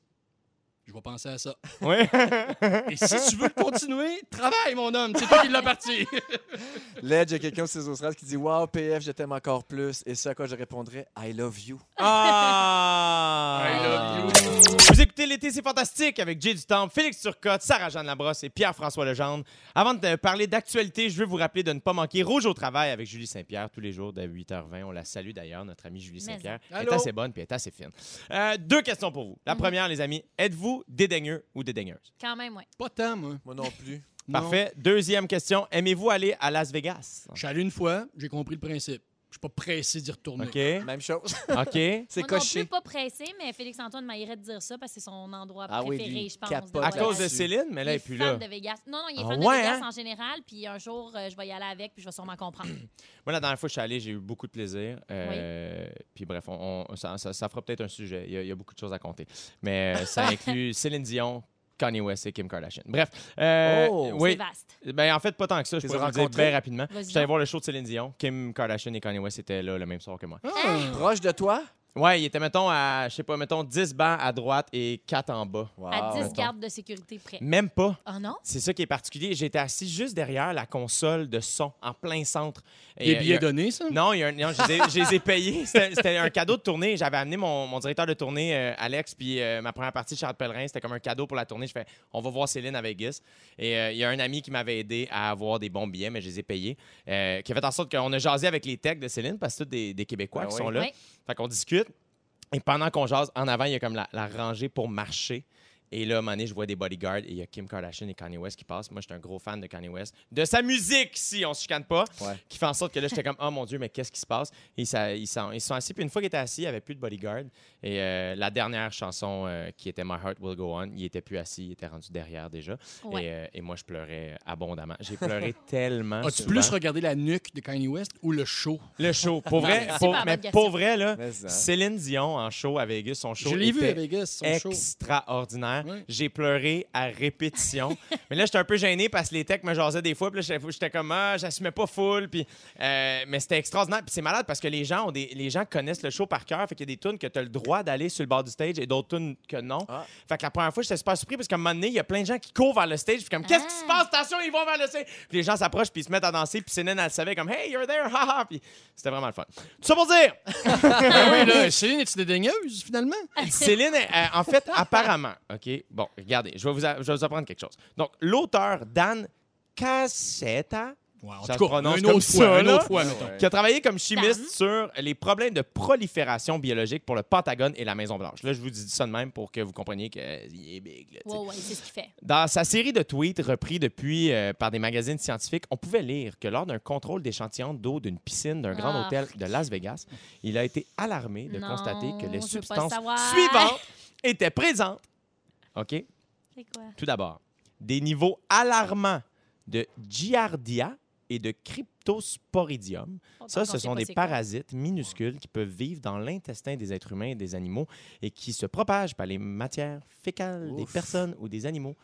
Je vais penser à ça.
Ouais.
Et si tu veux continuer, travaille, mon homme. C'est toi qui l'as parti.
Ledge, il y a quelqu'un sur ses australes qui dit Wow, PF, je t'aime encore plus. Et ce à quoi je répondrais I love you.
Ah!
I love you.
Vous écoutez L'été, c'est fantastique avec Jay Dutemps, Félix Turcotte, Sarah-Jeanne Labrosse et Pierre-François Legendre. Avant de parler d'actualité, je veux vous rappeler de ne pas manquer Rouge au travail avec Julie Saint-Pierre tous les jours dès 8h20. On la salue d'ailleurs, notre amie Julie Saint-Pierre. Elle est assez bonne puis elle est assez fine. Euh, deux questions pour vous. La
Mhm.
première, les amis, êtes-vous dédaigneux ou dédaigneuse?
Quand même, oui.
Pas tant, moi.
Moi non plus.
Non.
Parfait. Deuxième question, aimez-vous aller à Las Vegas?
Je suis allé une fois, j'ai compris le principe. Je suis pas pressé d'y retourner.
OK.
Même chose.
OK.
C'est coché.
plus pas pressé, mais Félix-Antoine m'airait de dire ça parce que c'est son endroit
Ah oui,
préféré,
lui,
je pense.
capote
À cause de. Céline, mais là, elle
Il
est plus
fan
là.
de Vegas. Non, non, il est
Ah
fan
ouais,
de Vegas
hein?
en général, puis un jour, euh, je vais y aller avec, puis je vais sûrement comprendre.
Moi, la dernière fois que je suis allé, j'ai eu beaucoup de plaisir. Euh, Puis bref, on, on- ça, ça- ça fera peut-être un sujet. Il y, a, il y a beaucoup de choses à compter. Mais euh, ça inclut Céline Dion, Kanye West et Kim Kardashian. Bref. euh,
Oh!
C'est
oui.
vaste.
Ben, en fait, pas tant que ça. Je peux vous le dire bien rapidement. J'étais allé voir le show de Céline Dion. Kim Kardashian et Kanye West étaient là le même soir que moi.
Ah.
Proche de toi?
Ouais, il était, mettons, à, je sais pas, mettons, 10 bancs à droite et 4 en bas.
Wow.
à 10
mettons.
gardes de sécurité près.
Même pas.
Ah non?
C'est ça qui est particulier. J'étais assis juste derrière la console de son, en plein centre.
Des
euh,
billets
a-
donnés, ça?
Non, il y a un- non, je, les ai, je les ai payés. C'était c'était un cadeau de tournée. J'avais amené mon, mon directeur de tournée, euh, Alex, puis euh, ma première partie, Charles Pellerin. C'était comme un cadeau pour la tournée. Je fais, on va voir Céline à Vegas. Et euh, il y a un ami qui m'avait aidé à avoir des bons billets, mais je les ai payés. euh, qui a fait en sorte qu'on a jasé avec les techs de Céline, parce que c'est tous des, des Québécois
Ben
qui
oui.
sont là.
Oui.
Fait qu'on discute. Et pendant qu'on jase, en avant, il y a comme la, la rangée pour marcher. Et là, à un moment donné, je vois des bodyguards et il y a Kim Kardashian et Kanye West qui passent. Moi, j'étais un gros fan de Kanye West. De sa musique, si on se chicane pas,
Ouais.
qui fait en sorte que là, j'étais comme, oh mon Dieu, mais qu'est-ce qui se passe? Et ils, ça- ils sont, ils sont assis. Puis une fois qu'ils étaient assis, il n'y avait plus de bodyguard. Et euh, la dernière chanson euh, qui était My Heart Will Go On, il était plus assis, il était rendu derrière déjà.
Ouais.
Et, euh, et moi, je pleurais abondamment. J'ai pleuré tellement.
As-tu
souvent.
plus regardé la nuque de Kanye West ou le show?
Le show. Pour vrai, pour- mais pour vrai, là. Céline Dion en show à Vegas, son show
Je l'ai vu à
était
Vegas, son show.
J'ai pleuré à répétition. mais là, j'étais un peu gêné parce que les techs me jasaient des fois. Puis là, j'étais- comme, ah, j'assumais pas full. Puis, euh, mais c'était extraordinaire. Puis c'est malade parce que les gens, ont des, les gens connaissent le show par cœur. Fait qu'il y a des tunes que tu as le droit d'aller sur le bord du stage et d'autres tunes que non.
Ah.
Fait que la première fois, j'étais super surpris parce qu'à un moment donné, il y a plein de gens qui courent vers le stage. Puis comme, qu'est-ce qui se
Ah.
passe? Attention, ils vont vers le stage. Puis les gens s'approchent puis ils se mettent à danser. Puis Céline, elle le savait comme, hey, you're there, haha. Puis c'était vraiment le fun. Tout ça pour dire.
Ah oui, là, Céline, es-tu dédaigneuse, finalement?
Céline, euh, en fait, apparemment, OK, bon, regardez, je vais vous, a- je vais vous apprendre quelque chose. Donc, l'auteur Dan Cassetta,
Ouais, en
Ça
tout
se
cas,
prononce
une
comme
autre
ça,
fois, une
là.
autre fois, mettons.
Ouais.
qui a travaillé comme chimiste
Dan.
sur les problèmes de prolifération biologique pour le Pentagone et la Maison-Blanche. Là, je vous dis ça de même pour que vous compreniez qu'il est big. là, tu sais.
Ouais, ouais, c'est ce qu'il fait.
Dans sa série de tweets repris depuis euh, par des magazines scientifiques, on pouvait lire que lors d'un contrôle d'échantillons d'eau d'une piscine d'un grand
Ah.
hôtel de Las Vegas, il a été alarmé de
Non,
constater que les substances suivantes étaient présentes. OK?
C'est quoi?
Tout d'abord, des niveaux alarmants de giardia et de cryptosporidium. Ça, ce sont des
quoi?
parasites minuscules qui peuvent vivre dans l'intestin des êtres humains et des animaux et qui se propagent par les matières fécales des personnes ou des animaux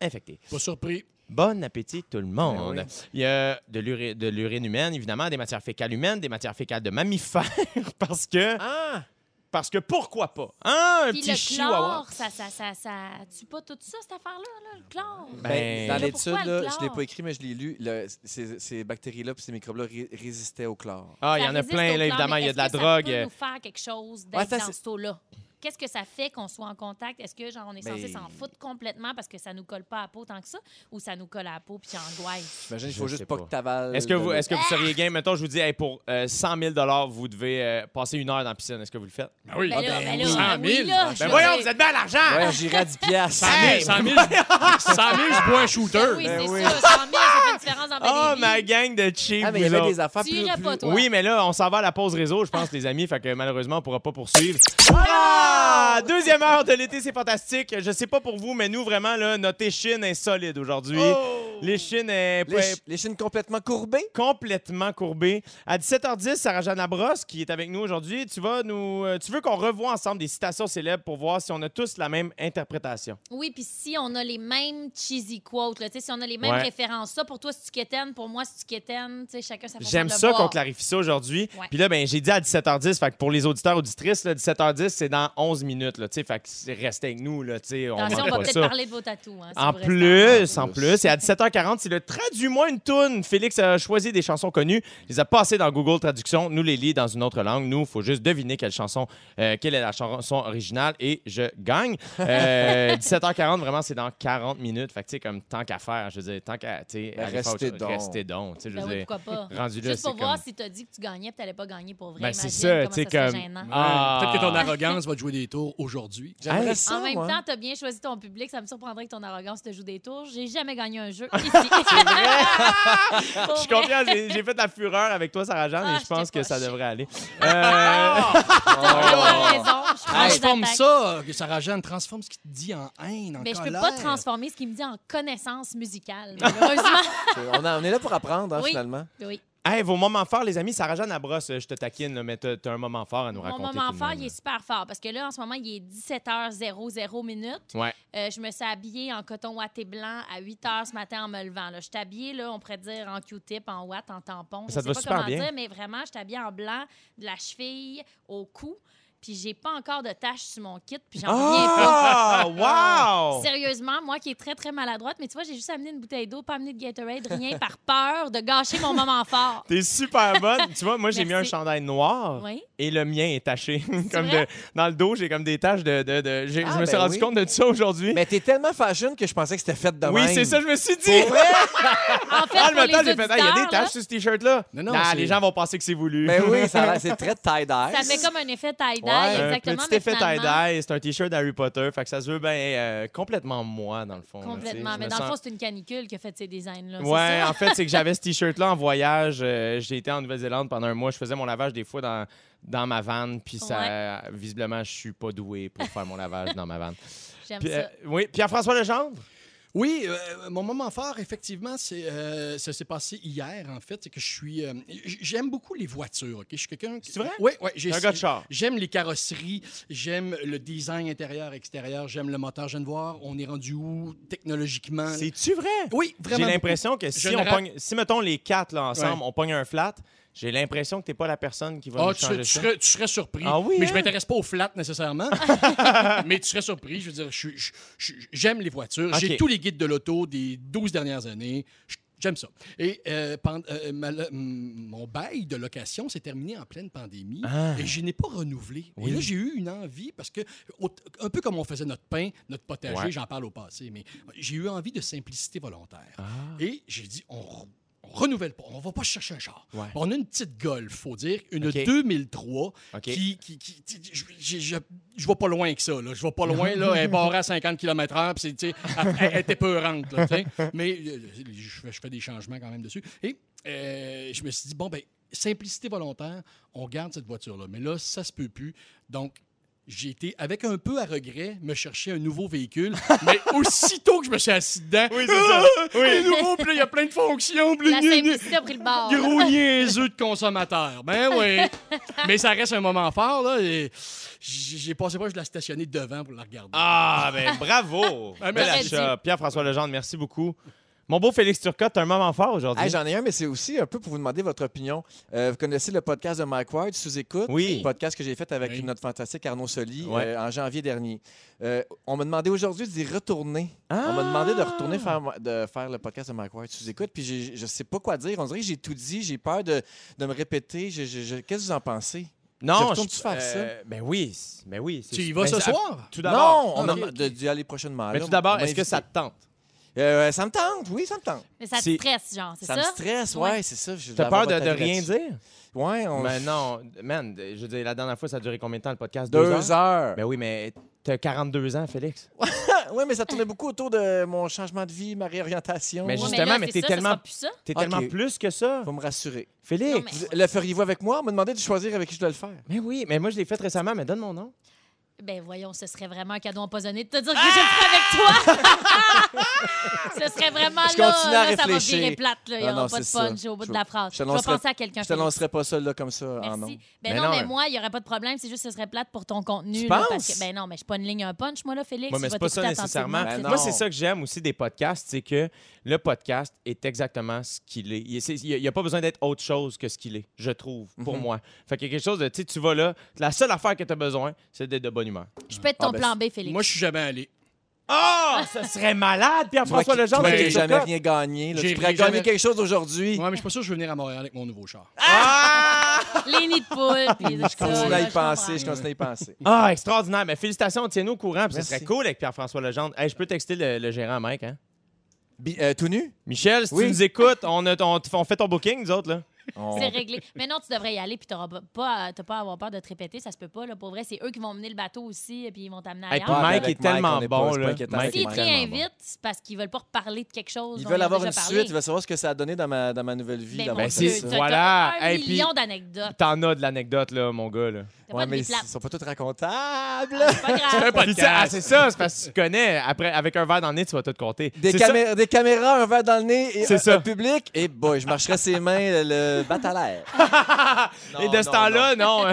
infectés.
Pas surpris.
Bon appétit tout le monde.
Ben oui.
Il y a de l'urine humaine, évidemment, des matières fécales humaines, des matières fécales de mammifères, parce que,
Ah!
Parce que pourquoi pas? Hein, un
Puis
petit
le
chihuahua.
chlore, ça, ça, ça, ça tue pas tout ça, cette affaire-là, là, le chlore?
Ben,
Ben, dans
Là,
l'étude,
pourquoi le
là, je l'ai
chlore?
pas écrit, mais je l'ai lu. le- ces, ces bactéries-là et ces microbes-là ré- résistaient au chlore.
Ah, il y
Ça
en a
résiste
plein, là,
chlore,
évidemment.
mais
Il y a de la
est-ce que
drogue.
Ça
euh,
peut nous faire quelque chose
Ouais,
d'être
ça,
dans
c'est-
ce taux-là? Qu'est-ce que ça fait qu'on soit en contact? Est-ce que genre on est censé
Mais-
s'en foutre complètement parce que ça nous colle pas à la peau tant que ça ou ça nous colle à la peau puis angoisse?
J'imagine qu'il faut juste pas
pas.
que tu avales.
Est-ce que, vous, est-ce que vous seriez game? Mettons, je vous dis, hey, pour euh, 100 000 vous devez euh, passer une heure dans la piscine. Est-ce que vous le faites?
Ben oui.
Ben là,
ben
ben là,
oui.
100 000.
oui, là, je
Ben voyons, vous êtes bien à l'argent!
Ouais, j'irai à 10 piastres.
100 000,
Hey!
100 000, 100 000, je bois un shooter.
Ben oui,
Ben
c'est
oui.
ça. 100 000, ça fait une différence dans
Oh,
ma
gang de cheap,
Ah, mais il y avait des affaires
Tu
plus.
irais
plus-
pas, toi.
Oui, mais là, on s'en va à la pause réseau, je pense, les amis, fait que malheureusement, on pourra pas poursuivre. Voilà! Deuxième heure de l'été, c'est fantastique. Je sais pas pour vous, mais nous, vraiment, là, notre échine est solide aujourd'hui. L'échine est
Les, ch- les chines complètement courbées?
complètement courbée. À 17h10, Sarah-Jeanne Labrosse, qui est avec nous aujourd'hui, tu vas nous... euh, Tu veux qu'on revoie ensemble des citations célèbres pour voir si on a tous la même interprétation.
Oui, puis si on a les mêmes cheesy quotes, là, tu sais, si on a les mêmes
Ouais.
références, ça pour toi, c'est tu quétaine, pour moi, c'est tu quétaine, tu sais, chacun sa façon
J'aime ça qu'on clarifie ça aujourd'hui. Puis là, ben, j'ai dit à 17h10, fait que pour les auditeurs auditrices, là, 17h10, c'est dans 11 minutes. Là, fait que c'est- restez avec nous. Là, on
on va peut-être parler de vos tatous. Hein, si
En
vous restez
plus,
en
en
plus.
plus, et à 17h40, c'est le Traduis-moi une toune. Félix a choisi des chansons connues, les a passées dans Google Traduction, nous les lit dans une autre langue. Nous, il faut juste deviner quelle chanson, euh, quelle est la chanson originale et je gagne. Euh, 17h40, vraiment, c'est dans 40 minutes. Fait que, tu sais, comme tant qu'à faire, je veux dire, tant qu'à, tu
Ben, restez donc.
restez donc. tu sais, je
Ben
veux
oui,
dire,
pourquoi pas.
rendu
Juste pour voir
comme...
si t'as dit que tu gagnais puis t'allais pas gagner pour vrai.
Ben, c'est ça, tu sais, comme-
gênant.
Ah.
Peut-être que ton arrogance va te jouer des tours aujourd'hui.
J'aimerais
Hey.
ça.
En même
moi.
temps, t'as bien choisi ton public. Ça me surprendrait que ton arrogance te joue des tours. J'ai jamais gagné un jeu ici.
Je suis content, j'ai fait la fureur avec toi, Sarah-Jeanne,
Ah,
et je pense que ça devrait aller.
Ah!
Euh,
T'as raison. Je les
Transforme ça, que Sarah Jeanne, transforme ce qui te dit en haine, en
Mais je peux
colère.
pas transformer ce qui me dit en connaissance musicale. Malheureusement.
On, est là pour apprendre, hein,
Oui.
finalement.
oui.
Hey, vos moments forts, les amis, Sarah-Jeanne Labrosse, je te taquine, là, mais t'as t'as un moment fort à nous
Mon
raconter.
moment
tout de
fort, il est super fort parce que là, en ce moment, il est 17h00 minutes.
Ouais.
Euh, je me suis habillée en coton watté blanc à 8 h ce matin en me levant. Là. Je suis habillée, là, on pourrait dire en Q-tip, en watt, en tampon. Je
Ça te
sais
va
pas
super
comment
bien.
dire, mais vraiment, je suis habillée en blanc, de la cheville au cou. Puis j'ai pas encore de taches sur mon kit, puis j'en reviens pas.
Ah! wow!
Sérieusement, moi qui est très, très maladroite, mais tu vois, j'ai juste amené une bouteille d'eau, pas amené de Gatorade, rien, par peur de gâcher mon moment fort.
T'es super bonne. tu vois, moi, j'ai mis un chandail noir
Oui.
et le mien est taché. comme
vrai?
de, dans le dos, j'ai comme des taches de. de, de- j'ai-
Ah,
je me suis
ben
rendu
oui.
compte de ça aujourd'hui.
Mais t'es tellement fashion que je pensais que c'était fait de
Oui, c'est ça, je me suis dit.
En fait,
Ah, le matin, j'ai fait, Ah, il y a des taches sur ce t-shirt-là.
Non, non, c'est-
les gens vont penser que c'est voulu.
Mais oui, a l'air- c'est très tie-dye.
ça fait comme un effet tie-dye.
Ouais.
exactement.
Un petit effet tie-dye, c'est un t-shirt d'Harry Potter, fait que ça se veut bien euh, complètement moi, dans le fond.
Complètement. Mais dans le fond, c'est une canicule qui a fait ces designs-là.
Ouais,
ça?
en fait, c'est que j'avais ce t-shirt-là en voyage. euh, J'ai été en Nouvelle-Zélande pendant un mois. Je faisais mon lavage des fois dans, dans ma vanne. Puis ça, visiblement, je suis pas doué pour faire mon lavage dans ma vanne.
J'aime
Puis,
ça.
euh, oui, Pierre-François Legendre?
Oui, euh, mon moment fort, effectivement, c'est euh, ça s'est passé hier, en fait. C'est que je suis. euh, j'aime beaucoup les voitures, OK? Je suis quelqu'un. qui-
C'est vrai?
Oui, oui. j'ai-
un gars de char.
J'aime les carrosseries, j'aime le design intérieur, extérieur, j'aime le moteur. Je viens de voir, on est rendu où technologiquement?
C'est-tu vrai?
Oui,
J'ai
vraiment.
l'impression que si, on
ra-
pogne, si, mettons, les quatre là, ensemble,
Ouais.
on pogne un flat, j'ai l'impression que t'es pas la personne qui va
Ah,
nous
tu,
changer
serais, tu
ça.
serais- tu serais surpris.
Ah oui,
mais
hein?
je m'intéresse pas aux flats nécessairement. mais tu serais surpris. Je veux dire, je- je- j'aime les voitures. J'ai tous les guides de l'auto des 12 dernières années. J'aime ça. Et euh, euh, ma- mon bail de location s'est terminé en pleine pandémie
Ah.
et je n'ai pas renouvelé.
Oui.
Et là, j'ai eu une envie parce que, un peu comme on faisait notre pain, notre potager,
Ouais.
j'en parle au passé, mais j'ai eu envie de simplicité volontaire.
Ah.
Et j'ai dit, on, on renouvelle pas, on va pas chercher un char.
Ouais.
On a une petite Golf, faut dire, une
OK.
2003
OK.
qui, qui, qui- je, je vais pas loin que ça. Là. Je vais pas loin. Là, elle est barrée à 50 km/h. Elle, elle était peurante. Là. Mais euh, je, fais- je fais des changements quand même dessus. Et euh, je me suis dit, bon, ben simplicité volontaire, on garde cette voiture-là. Mais là, ça se peut plus. Donc, j'ai été, avec un peu à regret, me chercher un nouveau véhicule. mais aussitôt que je me suis assis dedans,
Oui, c'est ça.
ah, nouveau, puis il y a plein de fonctions. puis
La simplicité a pris le bord.
Gros niaiseux de consommateur. Ben oui. Mais ça reste un moment fort, là. et J'ai passé pas, je l'ai stationné devant pour la regarder.
Ah, ben bravo! Bel
merci.
achat. Pierre-François Legendre, merci beaucoup. Mon beau Félix Turcotte, un moment fort aujourd'hui.
Hey, J'en ai un, mais c'est aussi un peu pour vous demander votre opinion. Euh, vous connaissez le podcast de Mike Ward, Sous-Écoute?
Oui.
Le podcast que j'ai fait avec
Oui.
notre fantastique Arnaud Soli
Ouais.
euh, en janvier dernier. Euh, on m'a demandé aujourd'hui d'y retourner. On m'a
Ah!
demandé de retourner faire, de faire le podcast de Mike Ward Sous-Écoute. Puis je sais pas quoi dire. On dirait que j'ai tout dit. J'ai peur de, de me répéter. Je- je- je- Qu'est-ce que vous en pensez? Je
Non,
retourne-tu faire
euh, Ben oui, ben oui.
tu y vas
ben,
ce
ça-
soir?
Tout d'abord.
Non, on
ok.
de- d'y aller prochainement.
Mais
là.
tout d'abord, est-ce que ça te tente?
Euh, ça me tente, oui, ça me tente.
Mais ça te
C'est-
stresse, genre, c'est
Ça,
ça?
me stresse, ouais,
Ouais.
c'est ça. Je
T'as peur de,
votre
de
avis
rien
là-dessus.
dire?
Ouais, on...
Ben non, man, je veux dire, la dernière fois, ça a duré combien de temps le podcast?
deux heures?
Ben oui, mais t'as 42 ans, Félix.
oui, mais ça tournait beaucoup autour de mon changement de vie, ma réorientation.
Mais
Ouais,
justement,
là,
mais
c'est
t'es
ça, ça
tellement-
sera plus ça.
T'es
Ok.
tellement plus que ça.
Faut me rassurer.
Félix.
Non, mais-
Vous- Le feriez-vous avec moi? On m'a demandé de choisir avec qui je dois le faire.
Mais oui, mais moi, je l'ai fait récemment, mais donne mon nom.
Ben voyons, ce serait vraiment un cadeau empoisonné de te dire que je le ferai avec toi. ce serait vraiment
Je
là,
continue à
là, ça va
réfléchir.
virer plate. là. Il n'y aura
non,
pas de
c'est ça.
punch au bout
Je-
de la phrase.
je
Je vais
t'annoncerai-
penser à quelqu'un.
Je t'annoncerai pas ça là, comme ça en
Merci.
nom.
Ben
Mais
non,
non,
mais
hein.
moi, il n'y aurait pas de problème. C'est juste que ce serait plate pour ton contenu.
Tu
là,
penses?
parce que, ben non, mais je suis pas une ligne un punch, moi, là, Félix.
Moi, mais
Je
c'est
vais
pas ça
t'écouter
nécessairement.
attentivement.
Ben
Moi,
non.
c'est ça que j'aime aussi des podcasts, c'est que le podcast est exactement ce qu'il est. Il n'y a, pas besoin d'être autre chose que ce qu'il est, je trouve, pour
Mhm.
moi. Fait qu'il y a quelque chose de, tu sais, tu vas là, la seule affaire que tu as besoin, c'est d'être de bonne humeur.
Je peux être ton
Ah, ben,
plan B, Félix.
Moi, je suis jamais allé.
Ah, ça serait malade, Pierre-François
qui,
Legendre.
toi
avec
qui
les
n'as jamais
Turcotte.
rien gagné, là,
J'ai
tu pourrais
rien
gagner
jamais-
quelque chose aujourd'hui.
Ouais, mais je suis pas sûr que je vais venir à Montréal avec mon nouveau char.
Ah!
Les nids de poule. puis
Je continue à y penser, je continue à y penser.
Ah, extraordinaire. Mais félicitations, tiens-nous au courant. puis Ce
Merci.
serait cool avec Pierre-François Legendre. Hey, je peux texter le, le gérant Mike, hein?
Bi- euh, tout nu?
Michel, si
Oui.
tu nous écoutes, on, a, on, on fait ton booking, nous autres, là.
On-
C'est réglé. Mais non, tu devrais y aller, puis tu n'auras pas, à- t'as pas à avoir peur de te répéter. Ça se peut pas. Là. Pour vrai, c'est eux qui vont mener le bateau aussi, et puis ils vont t'amener
Hey,
ailleurs.
Ouais,
Mike
avec
est tellement bon, Mike
S'ils
Mike.
bon.
réinvitent, c'est parce qu'ils veulent pas reparler de quelque chose.
Ils veulent avoir une
parlé.
suite, ils veulent savoir ce que ça a donné dans ma, dans ma nouvelle vie.
Ben,
dans
mon
Ben, voilà.
un
Hey,
million d'anecdotes.
T'en as de l'anecdote, là, mon gars, là.
Ouais, mais ils sont pas tous racontables.
Sais, ah, c'est ça, c'est parce que tu connais. Après, avec un verre dans le nez, tu vas tout compter.
Des, caméras, un verre dans le nez et
C'est
un,
ça.
un public. Et boy, je marcherais ses mains l'air.
Et de ce
non,
temps-là, non.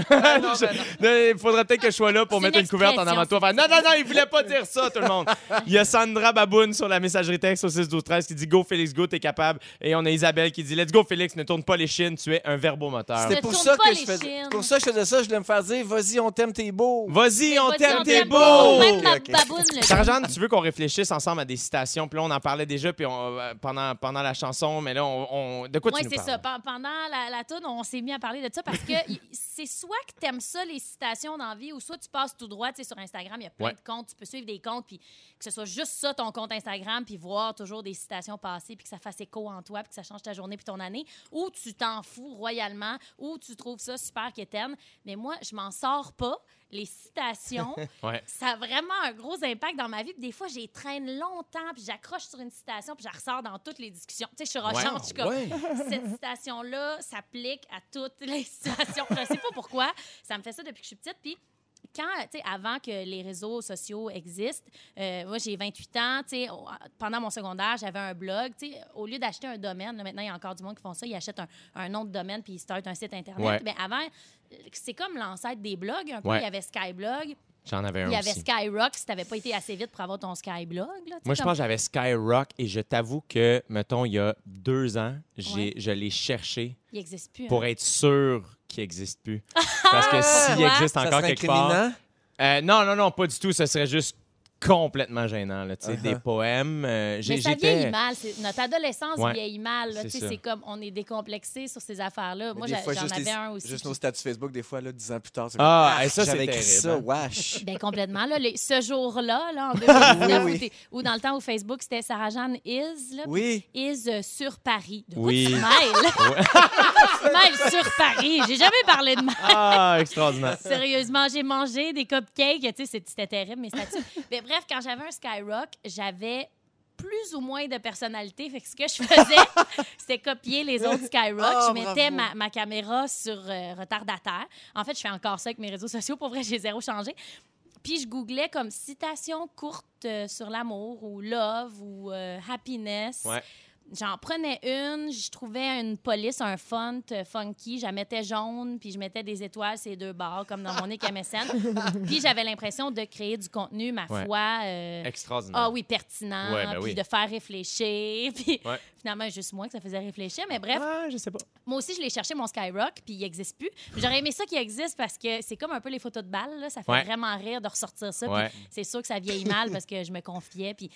Il faudrait peut-être que je sois là pour
C'est
mettre
une
couverte en avant de toi. Faire, non, non, non, il voulait pas dire ça, tout le monde. Il y a Sandra Baboun sur la messagerie texte au 6 12 13 qui dit Go Félix, go, t'es capable. Et on a Isabelle qui dit Let's go Félix, ne tourne pas les chines, tu es un verbomoteur.
Ne
C'était pour
tourne
ça
pas
que
les
je faisais. Pour ça que je faisais ça, je voulais me faire dire vas-y, on t'aime, t'es beau.
Vas-y, on t'aime, t'es beau.
Même ma baboune,
Sarah-Jeanne, tu veux qu'on réfléchisse ensemble à des citations? Puis là, on en parlait déjà puis on- euh, pendant, pendant la chanson, mais là, on, on- de quoi tu nous
c'est
parles?
ça. Pe- La, la toune, on s'est mis à parler de ça parce que c'est soit que tu aimes ça, les citations dans la vie, ou soit tu passes tout droit. Tu sais, sur Instagram, il y a plein
Ouais.
de comptes. Tu peux suivre des comptes, puis que ce soit juste ça, ton compte Instagram, puis voir toujours des citations passer, puis que ça fasse écho en toi, puis que ça change ta journée puis ton année. Ou tu t'en fous royalement, ou tu trouves ça super quétaine. Mais moi, je m'en sors pas. Les citations,
Ouais.
ça a vraiment un gros impact dans ma vie. Puis des fois, j'y traîne longtemps, puis j'accroche sur une citation, puis je ressors dans toutes les discussions. Tu sais, je suis rochante, je suis comme,
Ouais.
cette citation-là s'applique à toutes les situations. Je sais pas pourquoi. Ça me fait ça depuis que je suis petite. Puis quand, avant que les réseaux sociaux existent, euh, moi, j'ai 28 ans, pendant mon secondaire, j'avais un blog, au lieu d'acheter un domaine, là, maintenant, il y a encore du monde qui font ça, ils achètent un, un nom de domaine puis ils startent un site Internet.
Ouais.
Mais avant, c'est comme l'ancêtre des blogs, un peu.
Ouais.
Il y avait Skyblog,
J'en avais un
il y avait
aussi.
Skyrock, si t'avais pas été assez vite pour avoir ton Skyblog. Là,
Moi, je
comme-
pense que j'avais Skyrock et je t'avoue que, mettons, il y a deux ans, j'ai,
Ouais.
je l'ai cherché
Il n'existe plus.
pour
hein.
être sûr qu'il n'existe plus. Parce que s'il
Pourquoi?
existe encore quelque part. Euh, non, non, non, pas du tout. Ce serait juste complètement gênant. Là, tu sais,
Uh-huh.
Des poèmes. euh, j'ai-
Mais ça
j'étais-
vieillit mal. c'est- Notre adolescence
Ouais,
vieillit mal. là.
c'est
Tu sais,
ça.
C'est comme on est décomplexé sur ces affaires-là.
Mais
Moi,
des
j'a-
fois,
j'en avais
les-
un aussi.
Juste nos statuts Facebook, des fois, là, dix ans plus tard. c'est
Ah,
comme,
et ça, c'est
j'avais écrit
terrible,
ça,
hein.
wesh.
Ben, complètement. Là, les- ce jour-là, là, en 2019,
Oui, oui.
Où, dans le temps où Facebook, c'était Sarah-Jeanne Is, là,
Oui.
Is euh, sur Paris. De quoi
Oui.
tu sur Paris. J'ai jamais parlé de mal.
Ah, extraordinaire.
Sérieusement, j'ai mangé des cupcakes. Tu sais, c'est- c'était terrible, mes statuts. Bref, quand j'avais un Skyrock, j'avais plus ou moins de personnalité. Fait que ce que je faisais, c'était copier les autres Skyrock.
Oh,
je mettais ma, ma caméra sur euh, retardataire. En fait, je fais encore ça avec mes réseaux sociaux. Pour vrai, j'ai zéro changé. Puis je googlais comme citation courte euh, sur l'amour ou love ou euh, happiness.
Ouais.
J'en prenais une, je trouvais une police, un font euh, funky, je la mettais jaune, puis je mettais des étoiles ces deux barres, comme dans mon MSN. puis j'avais l'impression de créer du contenu, ma
Ouais.
foi, euh,
Extraordinaire.
ah oui, pertinent,
Ouais, ben
puis
oui.
de faire réfléchir. Puis
Ouais.
finalement, juste moi que ça faisait réfléchir. Mais bref,
Ah, je sais pas.
moi aussi, je l'ai cherché mon Skyrock, puis il n'existe plus. J'aurais aimé ça qu'il existe parce que c'est comme un peu les photos de balles. là. Ça fait
Ouais.
vraiment rire de ressortir ça. puis
Ouais.
c'est sûr que ça vieillit mal parce que je me confiais. Puis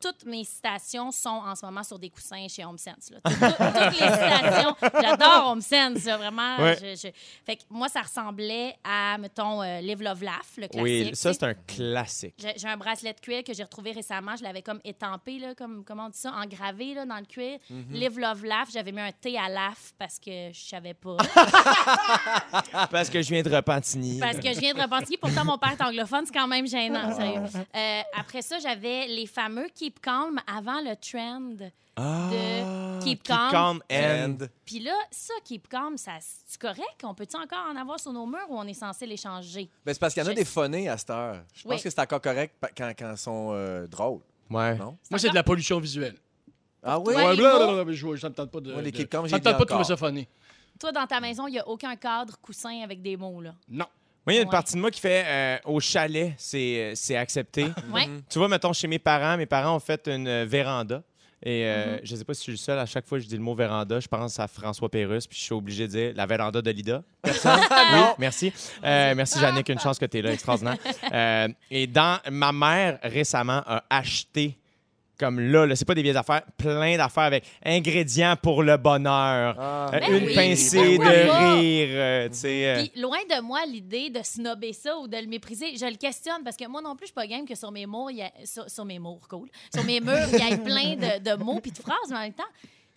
toutes mes citations sont en ce moment sur des coussins chez Home Sense. là. Tu sais, tout- toutes les citations, j'adore Home Sense, là, vraiment.
Ouais.
je- je- Fait que moi, ça ressemblait à, mettons, euh, Live Love Laugh, le classique.
Oui, ça, c'est un classique.
J'ai un bracelet de cuir que j'ai retrouvé récemment. Je l'avais comme étampé, là, comme comment on dit ça, engravé là, dans le cuir.
Mhm.
Live, love, laugh. J'avais mis un T à laugh parce que je savais pas.
Parce que je viens de Repentigny.
parce que je viens de Repentigny. Pourtant, mon père est anglophone. C'est quand même gênant, sérieux. Euh, après ça, j'avais les fameux Keep Calm avant le trend.
Ah,
de Keep Calm.
Calm
And.
Puis là, ça, Keep Calm, ça, c'est correct? On peut-tu encore en avoir sur nos murs ou on est censé les changer?
Ben, c'est parce qu'il y en a
Je-
des phonés à cette heure. Je pense
Oui.
que c'est encore correct quand, quand ils sont euh, drôles,
Ouais.
non?
Moi, c'est de la pollution visuelle.
Ah oui?
Ouais,
blablabla,
mots.
je, je, ça me tente pas de.
Les
de-
Keep Calm,
ça me
j'ai
tente
dit
pas de trouver ça funny.
Toi, dans ta maison, il n'y a aucun cadre coussin avec des mots, là?
Non.
Moi, il y a une
Ouais.
partie de moi qui fait euh, au chalet, c'est c'est accepté.
Ouais.
tu vois, mettons, chez mes parents, mes parents ont fait une euh, véranda. Et euh,
Mm-hmm.
je sais pas si je suis le seul, à chaque fois que je dis le mot véranda, je pense à François Pérusse, puis je suis obligé de dire la véranda de Lida. Personne? oui, merci. Euh, merci, Jannick, une chance que tu es là, extraordinaire. Euh, et dans ma mère, récemment, a acheté, comme là, là c'est pas des vieilles affaires, plein d'affaires avec ingrédients pour le bonheur.
Ah,
Euh,
Ben
une
oui,
pincée
pourquoi
de
pas?
rire, euh, tu sais. euh,
Puis loin de moi l'idée de snobber ça ou de le mépriser, je le questionne parce que moi non plus je suis pas game que sur mes il y a, sur, sur mes murs, cool, sur mes murs il y a plein de, de mots puis de phrases, mais en même temps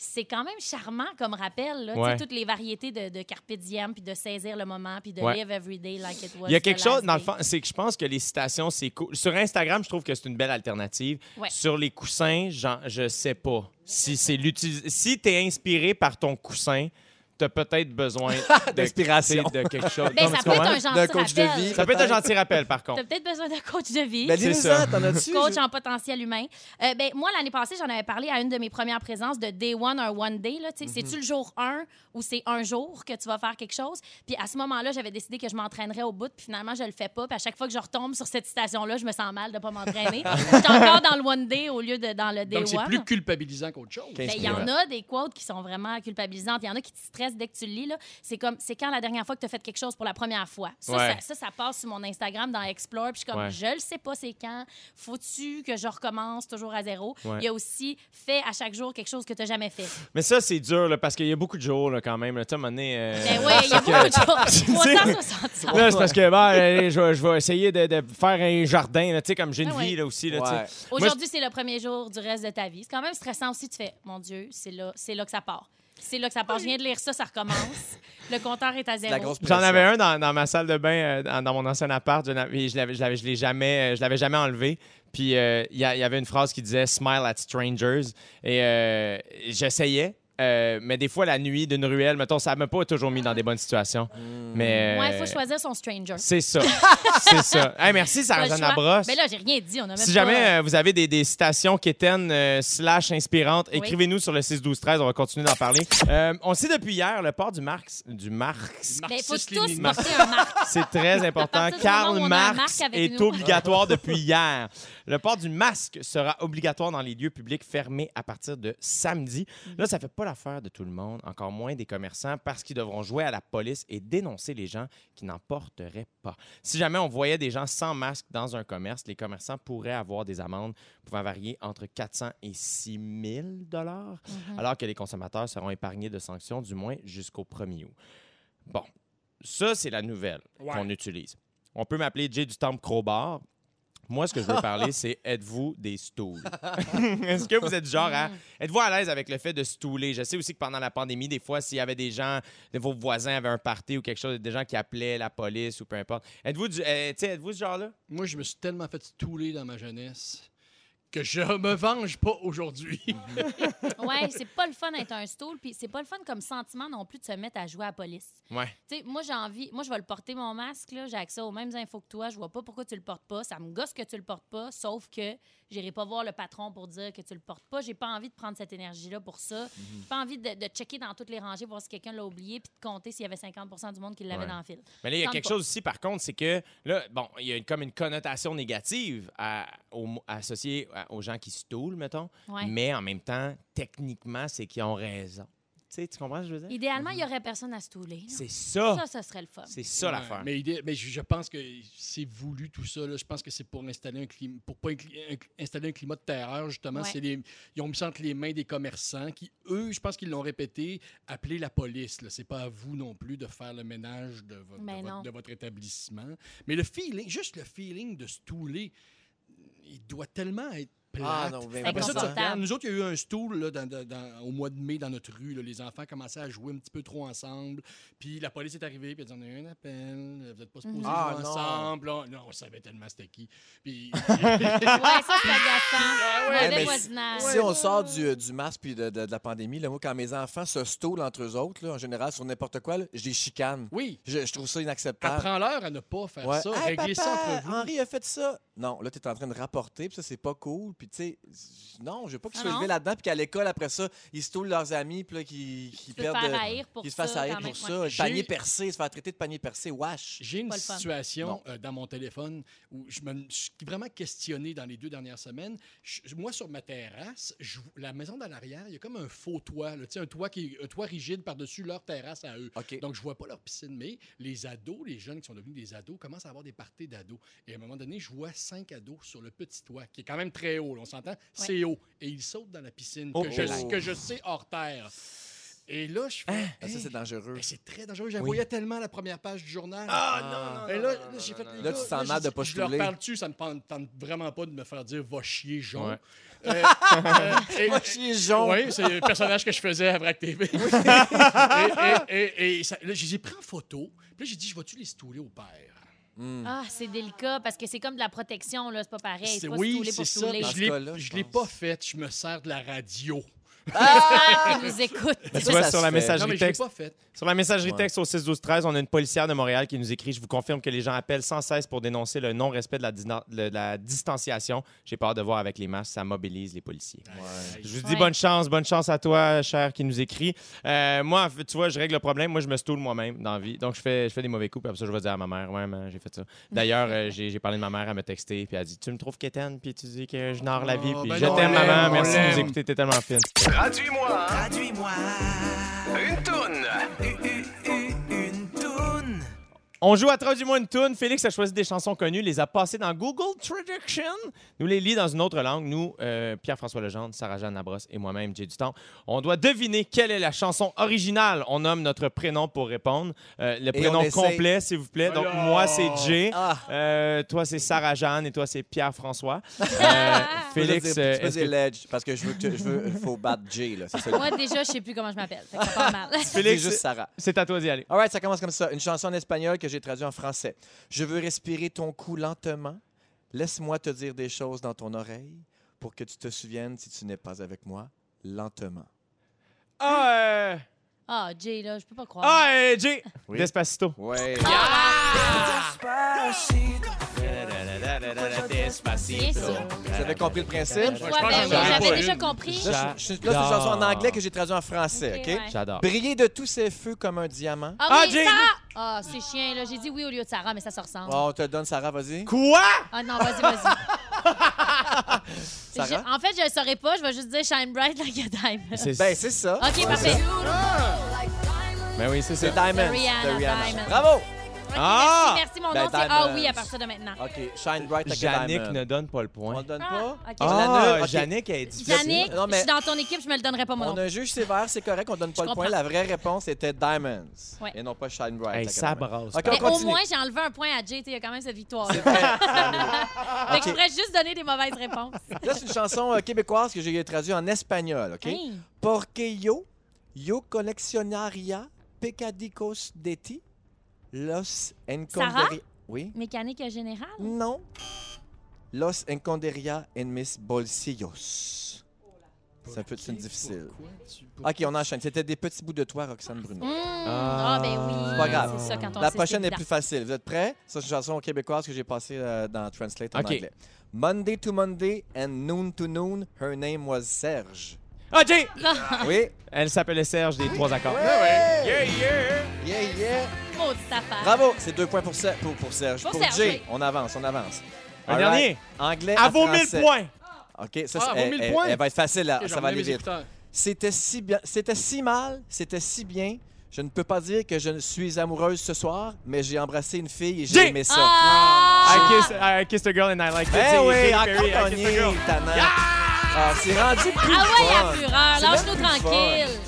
c'est quand même charmant comme rappel, là,
Ouais.
toutes les variétés de, de carpe diem, puis de saisir le moment, puis de
Ouais.
live every day like it was.
Il y a quelque chose, dans le fond, c'est que je pense que les citations, c'est cool. Sur Instagram, je trouve que c'est une belle alternative.
Ouais.
Sur les coussins, je sais pas. Si c'est l'utilis- Si tu es inspiré par ton coussin, tu as peut-être besoin de-
D'inspiration.
de quelque chose.
Ben,
Comme
ça
tu
peut être
comprends?
un gentil
D'un coach de
rappel.
vie.
Ça peut être un gentil rappel, par contre.
T'as peut-être besoin d'un coach de vie.
Ben,
C'est
dis-nous
ça.
ça, t'en as-tu?
coach en potentiel humain. Euh, ben, moi, l'année passée, j'en avais parlé à une de mes premières présences de Day One or One Day. là, tu sais. C'est-tu le jour 1 ou c'est un jour que tu vas faire quelque chose? Puis à ce moment-là, j'avais décidé que je m'entraînerais au bout. Puis finalement, je le fais pas. Puis à chaque fois que je retombe sur cette citation-là, je me sens mal de pas m'entraîner. Je suis encore dans le One Day au lieu de dans le Day
Donc, c'est
One.
plus culpabilisant qu'autre chose.
Ben, Il y en a des quotes qui sont vraiment culpabilisantes. Il y en a qui te stressent dès que tu le lis. C'est comme, c'est quand la dernière fois que tu as fait quelque chose pour la première fois. Ça,
Ouais.
ça, ça, ça passe sur mon Instagram dans Explore. Puis je suis comme,
Ouais.
je le sais pas c'est quand. Faut-tu que je recommence toujours à zéro?
Ouais.
Il y a aussi, fais à chaque jour quelque chose que tu n'as jamais fait.
Mais ça, c'est dur, là, parce qu'il y a beaucoup de jours, là, quand même. Tu sais, à un moment donné, euh,
Ben oui, il y a beaucoup de choses. 360 heures.
Là, c'est parce que allez, je, vais- je vais essayer de, de faire un jardin, là, tu sais, comme j'ai une
ouais.
vie là, aussi. Là.
Aujourd'hui, c'est le premier jour du reste de ta vie. C'est quand même stressant aussi. Tu fais, mon Dieu, c'est là, c'est là que ça part. C'est là que ça part. Je viens de lire ça, ça recommence. Le compteur est à zéro.
J'en avais un dans, dans ma salle de bain, euh, dans, dans mon ancien appart. Je l'avais- je l'avais- je l'avais- je l'ai jamais, euh, je l'avais jamais enlevé. Puis euh, il y, a- il y avait une phrase qui disait "Smile at strangers" et euh, j'essayais. Euh, mais des fois, la nuit d'une ruelle, mettons, ça m'a pas toujours mis dans des bonnes situations. Mais
Ouais, il
euh,
faut choisir son stranger.
C'est ça. c'est ça. Hey, merci, Sarah. Labrosse.
Mais là, j'ai rien dit. On a même
Si
pas-
jamais euh, vous avez des, des citations quétaines euh, slash inspirantes, écrivez-nous sur le 6-12-13. On va continuer d'en parler. Euh, on sait depuis hier, le port du Marx, du Marx,
Mais il faut tous porter un
c'est très important. Karl Marx est
nous.
obligatoire depuis hier. Le port du masque sera obligatoire dans les lieux publics fermés à partir de samedi. Là, ça fait pas l'affaire de tout le monde, encore moins des commerçants, parce qu'ils devront jouer à la police et dénoncer les gens qui n'en porteraient pas. Si jamais on voyait des gens sans masque dans un commerce, les commerçants pourraient avoir des amendes pouvant varier entre 400 et 6 000 dollars,
Mhm.
alors que les consommateurs seront épargnés de sanctions, du moins jusqu'au 1er août. Bon, ça, c'est la nouvelle
Ouais.
qu'on utilise. On peut m'appeler Jay du Temple Crowbar. Moi, ce que je veux parler, c'est êtes-vous des stools? Est-ce que vous êtes du genre à. Êtes-vous à l'aise avec le fait de stooler? Je sais aussi que pendant la pandémie, des fois, s'il y avait des gens, de vos voisins avaient un party ou quelque chose, des gens qui appelaient la police ou peu importe. Êtes-vous du. euh, tu sais, êtes-vous ce genre-là?
Moi, je me suis tellement fait stouler dans ma jeunesse que je me venge pas aujourd'hui.
Ouais, c'est pas le fun d'être un stool, puis c'est pas le fun comme sentiment non plus de se mettre à jouer à la police.
Ouais.
Tu sais, moi, j'ai envie. Moi, je vais le porter, mon masque, là. J'ai accès aux mêmes infos que toi. Je vois pas pourquoi tu le portes pas. Ça me gosse que tu le portes pas, sauf que j'irai pas voir le patron pour dire que tu le portes pas. J'ai pas envie de prendre cette énergie-là pour ça. J'ai pas envie de, de checker dans toutes les rangées, voir si quelqu'un l'a oublié, puis de compter s'il y avait 50% du monde qui l'avait
Ouais.
dans le fil.
Mais là, il y a quelque
pas.
chose aussi, par contre, c'est que là, bon, il y a comme une connotation négative à, au associée à- aux gens qui stoulent, mettons.
Ouais.
Mais en même temps, techniquement, c'est qu'ils ont raison. Tu sais, tu comprends ce que je veux dire?
Idéalement, il y aurait personne à stouler.
C'est ça.
Ça, ça serait le fun.
C'est ça
Ouais,
l'affaire.
Mais, idée- mais je, je pense que c'est voulu tout ça. là. Je pense que c'est pour installer un climat, pour pas un- installer un climat de terreur justement.
Ouais.
C'est les, ils ont mis ça entre les mains des commerçants qui, eux, je pense qu'ils l'ont répété, appelez la police. Là. C'est pas à vous non plus de faire le ménage de, vo- de
Mais
votre, de votre établissement. Mais le feeling, juste le feeling de stouler, il doit tellement être plate.
Ah non, ben,
Après ça, tu
Inconfortable.
regardes, nous autres, il y a eu un stool là, dans- dans- dans- au mois de mai dans notre rue. là. les enfants commençaient à jouer un petit peu trop ensemble. Puis la police est arrivée, puis elle dit On a eu un appel, vous n'êtes pas supposés.
Ah,
jouer
non.
ensemble. Là, non, on savait tellement c'était qui. Puis.
Ouais, ça, c'est agaçant.
ouais,
Mauvais
mais si- on sort du, du masque puis de, de- de la pandémie, là, moi, quand mes enfants se stoulent entre eux autres, là, en général, sur n'importe quoi, là, je les chicane.
oui,
Je, je trouve ça inacceptable.
apprends-leur à ne pas faire
Ouais.
ça.
Hey,
Réglez ça
papa,
entre vous.
Henri a fait ça. Non, là, tu es en train de rapporter, puis ça, c'est pas cool. Puis, tu sais, non, je veux pas qu'ils
Ah
soient élevés là-dedans, puis qu'à l'école, après ça, ils se stoulent leurs amis, puis là, qu'ils
peux
perdent. de-
haïr pour
qu'ils se fassent haïr pour ça. Panier percé, se faire traiter de panier percé, wesh.
J'ai une situation euh, dans mon téléphone où je me suis vraiment questionné dans les deux dernières semaines. Je- moi, sur ma terrasse, je- la maison dans l'arrière, il y a comme un faux toit, là, tu sais, un toit qui un toit rigide par-dessus leur terrasse à eux.
OK.
Donc, je vois pas leur piscine, mais les ados, les jeunes qui sont devenus des ados, commencent à avoir des parties d'ados. Et à un moment donné, je vois cinq ados sur le petit toit, qui est quand même très haut, là, on s'entend, c'est haut. Et ils sautent dans la piscine,
Oh,
que, je,
oh.
que je sais hors terre. Et là, je fais.
Ah, ça, c'est dangereux.
mais c'est très dangereux. Je la
Oui.
voyais tellement la première page du journal.
Ah,
Et là, là, j'ai fait
Là, tu te sens
j'ai
mal de pas
Je leur parle dessus, ça ne tente tente vraiment pas de me faire dire va chier, Jean.
Ouais.
Euh, euh, et-
Va chier, jaune.
oui, c'est le personnage que je faisais à Vrac TV. et et, et, et ça- là, je les ai pris en photo. Puis là, j'ai dit, je vais-tu les stouler au père?
Hmm.
Ah, c'est délicat parce que c'est comme de la protection, là. C'est pas pareil.
C'est-
pas
oui, c'est
pour
ça. Je
ce
l'ai- pas fait. Je me sers de la radio.
Ah, nous écoute.
Mais tu
Ça,
vois,
ça
sur
se
la
fait.
Non,
messagerie
mais je l'ai
texte,
pas fait.
sur la messagerie
Ouais.
texte au 6 12 13, on a une policière de Montréal qui nous écrit Je vous confirme que les gens appellent sans cesse pour dénoncer le non-respect de la, dina- de la distanciation. J'ai peur de voir avec les masques, ça mobilise les policiers. Je vous dis
Ouais.
bonne chance, bonne chance à toi, cher, qui nous écrit. Euh, moi, en fait, tu vois, je règle le problème. Moi, je me stoule moi-même dans la vie. Donc, je fais, je fais des mauvais coups, puis après ça, je vais dire à ma mère, ouais, maman, j'ai fait ça. D'ailleurs, euh, j'ai j'ai parlé de ma mère, elle m'a texté, puis elle a dit, tu me trouves quétaine, puis tu dis que je narre la vie,
Oh,
puis
ben
je
non,
t'aime,
l'aime,
maman.
on
Merci de nous
l'aime.
écouter, t'es tellement fine.
Traduis-moi. Traduis-moi. Une toune. Une.
On joue à traduire-moi une tune. Félix a choisi des chansons connues, les a passées dans Google Traduction. Nous les lit dans une autre langue. Nous, euh, Pierre-François Legendre, Sarah-Jeanne Labrosse et moi-même, Jay Dutemps. On doit deviner quelle est la chanson originale. On nomme notre prénom pour répondre. Euh, le
Et
prénom complet, s'il vous plaît. Donc,
Alors.
moi, c'est Jay.
Ah.
Euh, toi, c'est Sarah-Jeanne et toi, c'est Pierre-François. Euh, Félix,
dire- tu
que-
Ledge, parce que je veux que je veux, faut battre Jay, là. Ça.
Moi, déjà, je sais plus comment je m'appelle. Mal.
C'est
Félix,
juste Sarah.
c'est à toi d'y aller.
All right, ça commence comme ça. Une chanson en espagnol que j'ai traduite en français. Je veux respirer ton cou lentement. Laisse-moi te dire des choses dans ton oreille pour que tu te souviennes si tu n'es pas avec moi lentement.
Ah, euh,
Ah, Jay, là, je peux pas croire.
ah euh, Jay.
Oui.
Despacito.
Ouais.
Sûr.
Vous avez compris le principe?
Une fois, ben oui, j'avais déjà compris.
Là, je- je- là, c'est une chanson en anglais que j'ai traduite en français,
Ok,
OK?
ouais.
J'adore.
Briller de tous ses feux comme un diamant.
Ah,
Ah,
oui,
Jay!
Sarah! Ah, c'est chien, là. J'ai dit oui au lieu de Sarah, mais ça se ressemble.
Oh, on te donne, Sarah, vas-y.
Quoi?
Ah non, vas-y, vas-y.
Sarah?
Je- En fait, je le saurais pas. Je vais juste dire Shine Bright like a diamond.
C'est
Ben, c'est ça.
OK, parfait.
Ben oui, c'est ça.
C'est Diamonds
Rihanna. Diamond.
Bravo!
Ah!
merci, merci. Mon
Ben,
nom, c'est Ah oui à partir de maintenant.
OK, Shine Bright like a
Jannick
diamond.
ne donne pas le
On
point.
le donne
Ah,
pas?
Ah,
Ok.
Jannick elle est difficile.
Yannick,
Non, mais-
je suis dans ton équipe, je me le donnerai pas, mon
On
nom.
a un juge sévère, c'est correct, on donne pas
Je
le point. La vraie réponse était Diamonds.
Ouais.
Et non pas Shine Bright.
Hey, ça
diamond.
brasse.
On
Mais au moins, j'ai enlevé un point à Jay. Il y a quand même cette victoire.
C'est
Fait
vrai.
que je pourrais juste donner des mauvaises réponses.
Là, c'est une chanson euh, québécoise que j'ai traduite en espagnol, OK?
Hey.
Porque yo, yo coleccionaria pecadicos de ti, los enconderia... Oui?
Mécanique générale?
Non. Los enconderia en mis bolsillos. C'est un peu c'est difficile. OK, on enchaîne. C'était des petits bouts de toi, Roxane Bruno.
Mmh.
Ah.
Ah, ben oui.
C'est pas grave.
C'est ça quand on
La prochaine est plus facile. Vous êtes prêts? Ça, c'est une chanson québécoise que j'ai passée euh, dans Translate en
OK.
anglais. Monday to Monday and noon to noon, her name was Serge.
Ah, Jay!
Oui?
Elle s'appelle Serge des trois accords.
Ouais!
Yeah, yeah!
Yeah, yeah!
Maudite affaire.
Bravo! C'est deux points pour, Ser- pour, pour Serge.
Pour
Pour,
Serge,
Jay,
oui.
on avance, on avance.
Un
All
dernier.
right. Anglais
À vos 1000
français.
points!
OK, ça,
Ah,
c'est-
à vos
elle,
1000
elle-
points?
elle va être facile, là. Ça va aller vite. C'était si bien, c'était si mal, c'était si bien. Je ne peux pas dire que je suis amoureuse ce soir, mais j'ai embrassé une fille et j'ai aimé ça.
Ah!
I, kissed, I kissed a girl and I liked it.
Ben
C'est
oui,
Katy
encore
I kissed a
gagné,
girl.
tannant. Ah, c'est rendu plus
Ah ouais, à fureur. Lâche-nous tranquille.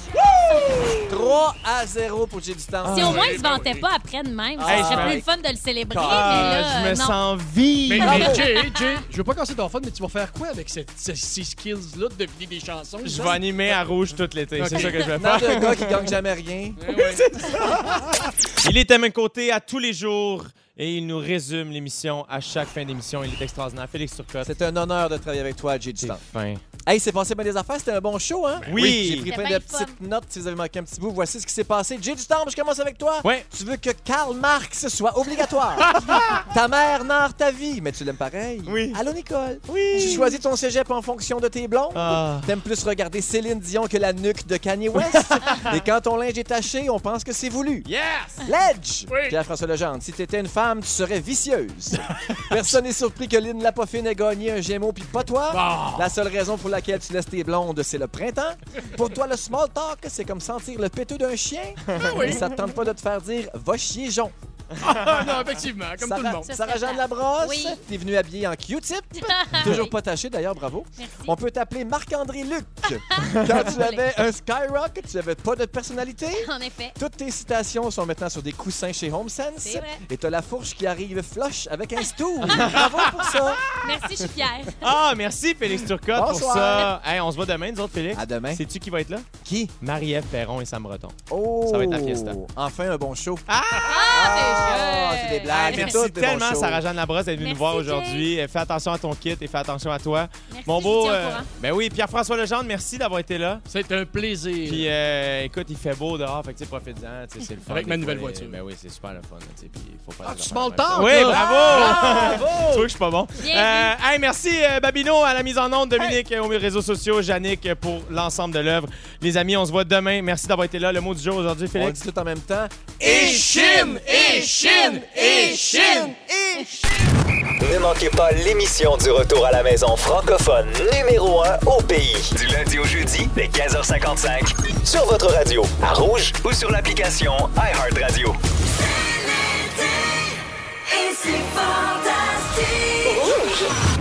3 à 0 pour du temps.
Si au moins il se
ben
vantait pas après de même,
Ah,
ça serait plus le fun de le célébrer,
Ah,
mais là,
je me
non.
sens.
Mais, mais Jay, Jay, je veux pas casser ton fun, mais tu vas faire quoi avec cette- ces, ces skills-là de deviner des chansons?
Je vais animer à rouge tout l'été. C'est ça que je vais faire.
de gars qui gagnent jamais rien.
Il est à mes côtés à tous les jours et il nous résume l'émission à chaque fin d'émission. Il est extraordinaire. Félix Turcotte.
C'est un honneur de travailler avec toi,
C'est
temps.
fin.
Hey, c'est passé bien des affaires, c'était un bon show, hein?
Oui.
J'ai pris plein de
fun.
petites notes si vous avez manqué un petit bout. Voici ce qui s'est passé. J'ai du temps, je commence avec toi.
Ouais.
Tu veux que Karl Marx soit obligatoire. ta mère narre ta vie, mais tu l'aimes pareil.
Oui.
Allô, Nicole.
Oui.
Tu choisis ton cégep en fonction de tes blondes.
Ah.
T'aimes plus regarder Céline Dion que la nuque de Kanye West. Et quand ton linge est taché, on pense que c'est voulu.
Yes!
Ledge!
Oui.
Pierre-François Legendre, si t'étais une femme, tu serais vicieuse. Personne n'est surpris que Lynn Lapoffine ait gagné un Gémeaux puis pas toi.
Bon.
La seule raison pour laquelle tu laisses tes blondes, c'est le printemps. Pour toi, le small talk, c'est comme sentir le péteux d'un chien.
oui.
Et ça te tente pas de te faire dire « va chier, Jon
Ah, non, effectivement, comme tout le
Sarah,
monde.
Ça
Sarah-Jeanne
ça.
Labrosse,
Oui.
t'es venue habillée en Q-tip. Toujours pas taché, d'ailleurs, bravo.
Merci.
On peut t'appeler Marc-André Luc. Quand tu avais un Skyrock, tu avais pas de personnalité?
En effet.
Toutes tes citations sont maintenant sur des coussins chez HomeSense.
C'est vrai.
Et t'as la fourche qui arrive flush avec un stool. Bravo pour ça.
Merci, je suis fière.
Ah, merci Félix Turcotte pour
Bonsoir.
ça. Hey, on se voit demain, nous autres, Félix.
À demain.
Sais-tu qui va être là?
Qui?
Marie-Ève Perron et Sam Breton.
Oh!
Ça va être la fiesta.
Enfin, un bon show.
Ah,
Ah,
c'est
c'est des blagues.
Ah, merci
des
tellement. Sarah-Jeanne Labrosse, d'être venue nous voir aujourd'hui. Euh, Fais attention à ton kit et fais attention à toi.
Merci,
Mon beau. euh, ben oui, Pierre-François Legendre, merci d'avoir été là.
C'est un plaisir.
Puis euh, écoute, il fait beau dehors, fait que tu profite-en, c'est le fun.
Avec ma nouvelle voiture.
Ben oui, c'est super le fun, tu sais, puis il faut faire
Ah, tu
ça.
talk,
Oui, bravo!
Bravo!
Tu vois que je suis pas bon. Euh, hey, merci euh, Babino à la mise en onde, Dominique aux réseaux sociaux, Yannick pour l'ensemble de l'œuvre. Les amis, on se voit demain. Merci d'avoir été là. Le mot du jour aujourd'hui,
On le
Félix?
dit tout en même temps.
Et Chine! Et Chine! Et Chine!
Ne manquez pas l'émission du retour à la maison francophone numéro 1 au pays. Du lundi au jeudi, dès 15h55, sur votre radio, à Rouge ou sur l'application iHeartRadio.
Thank
C'est fantastique.
Rouge.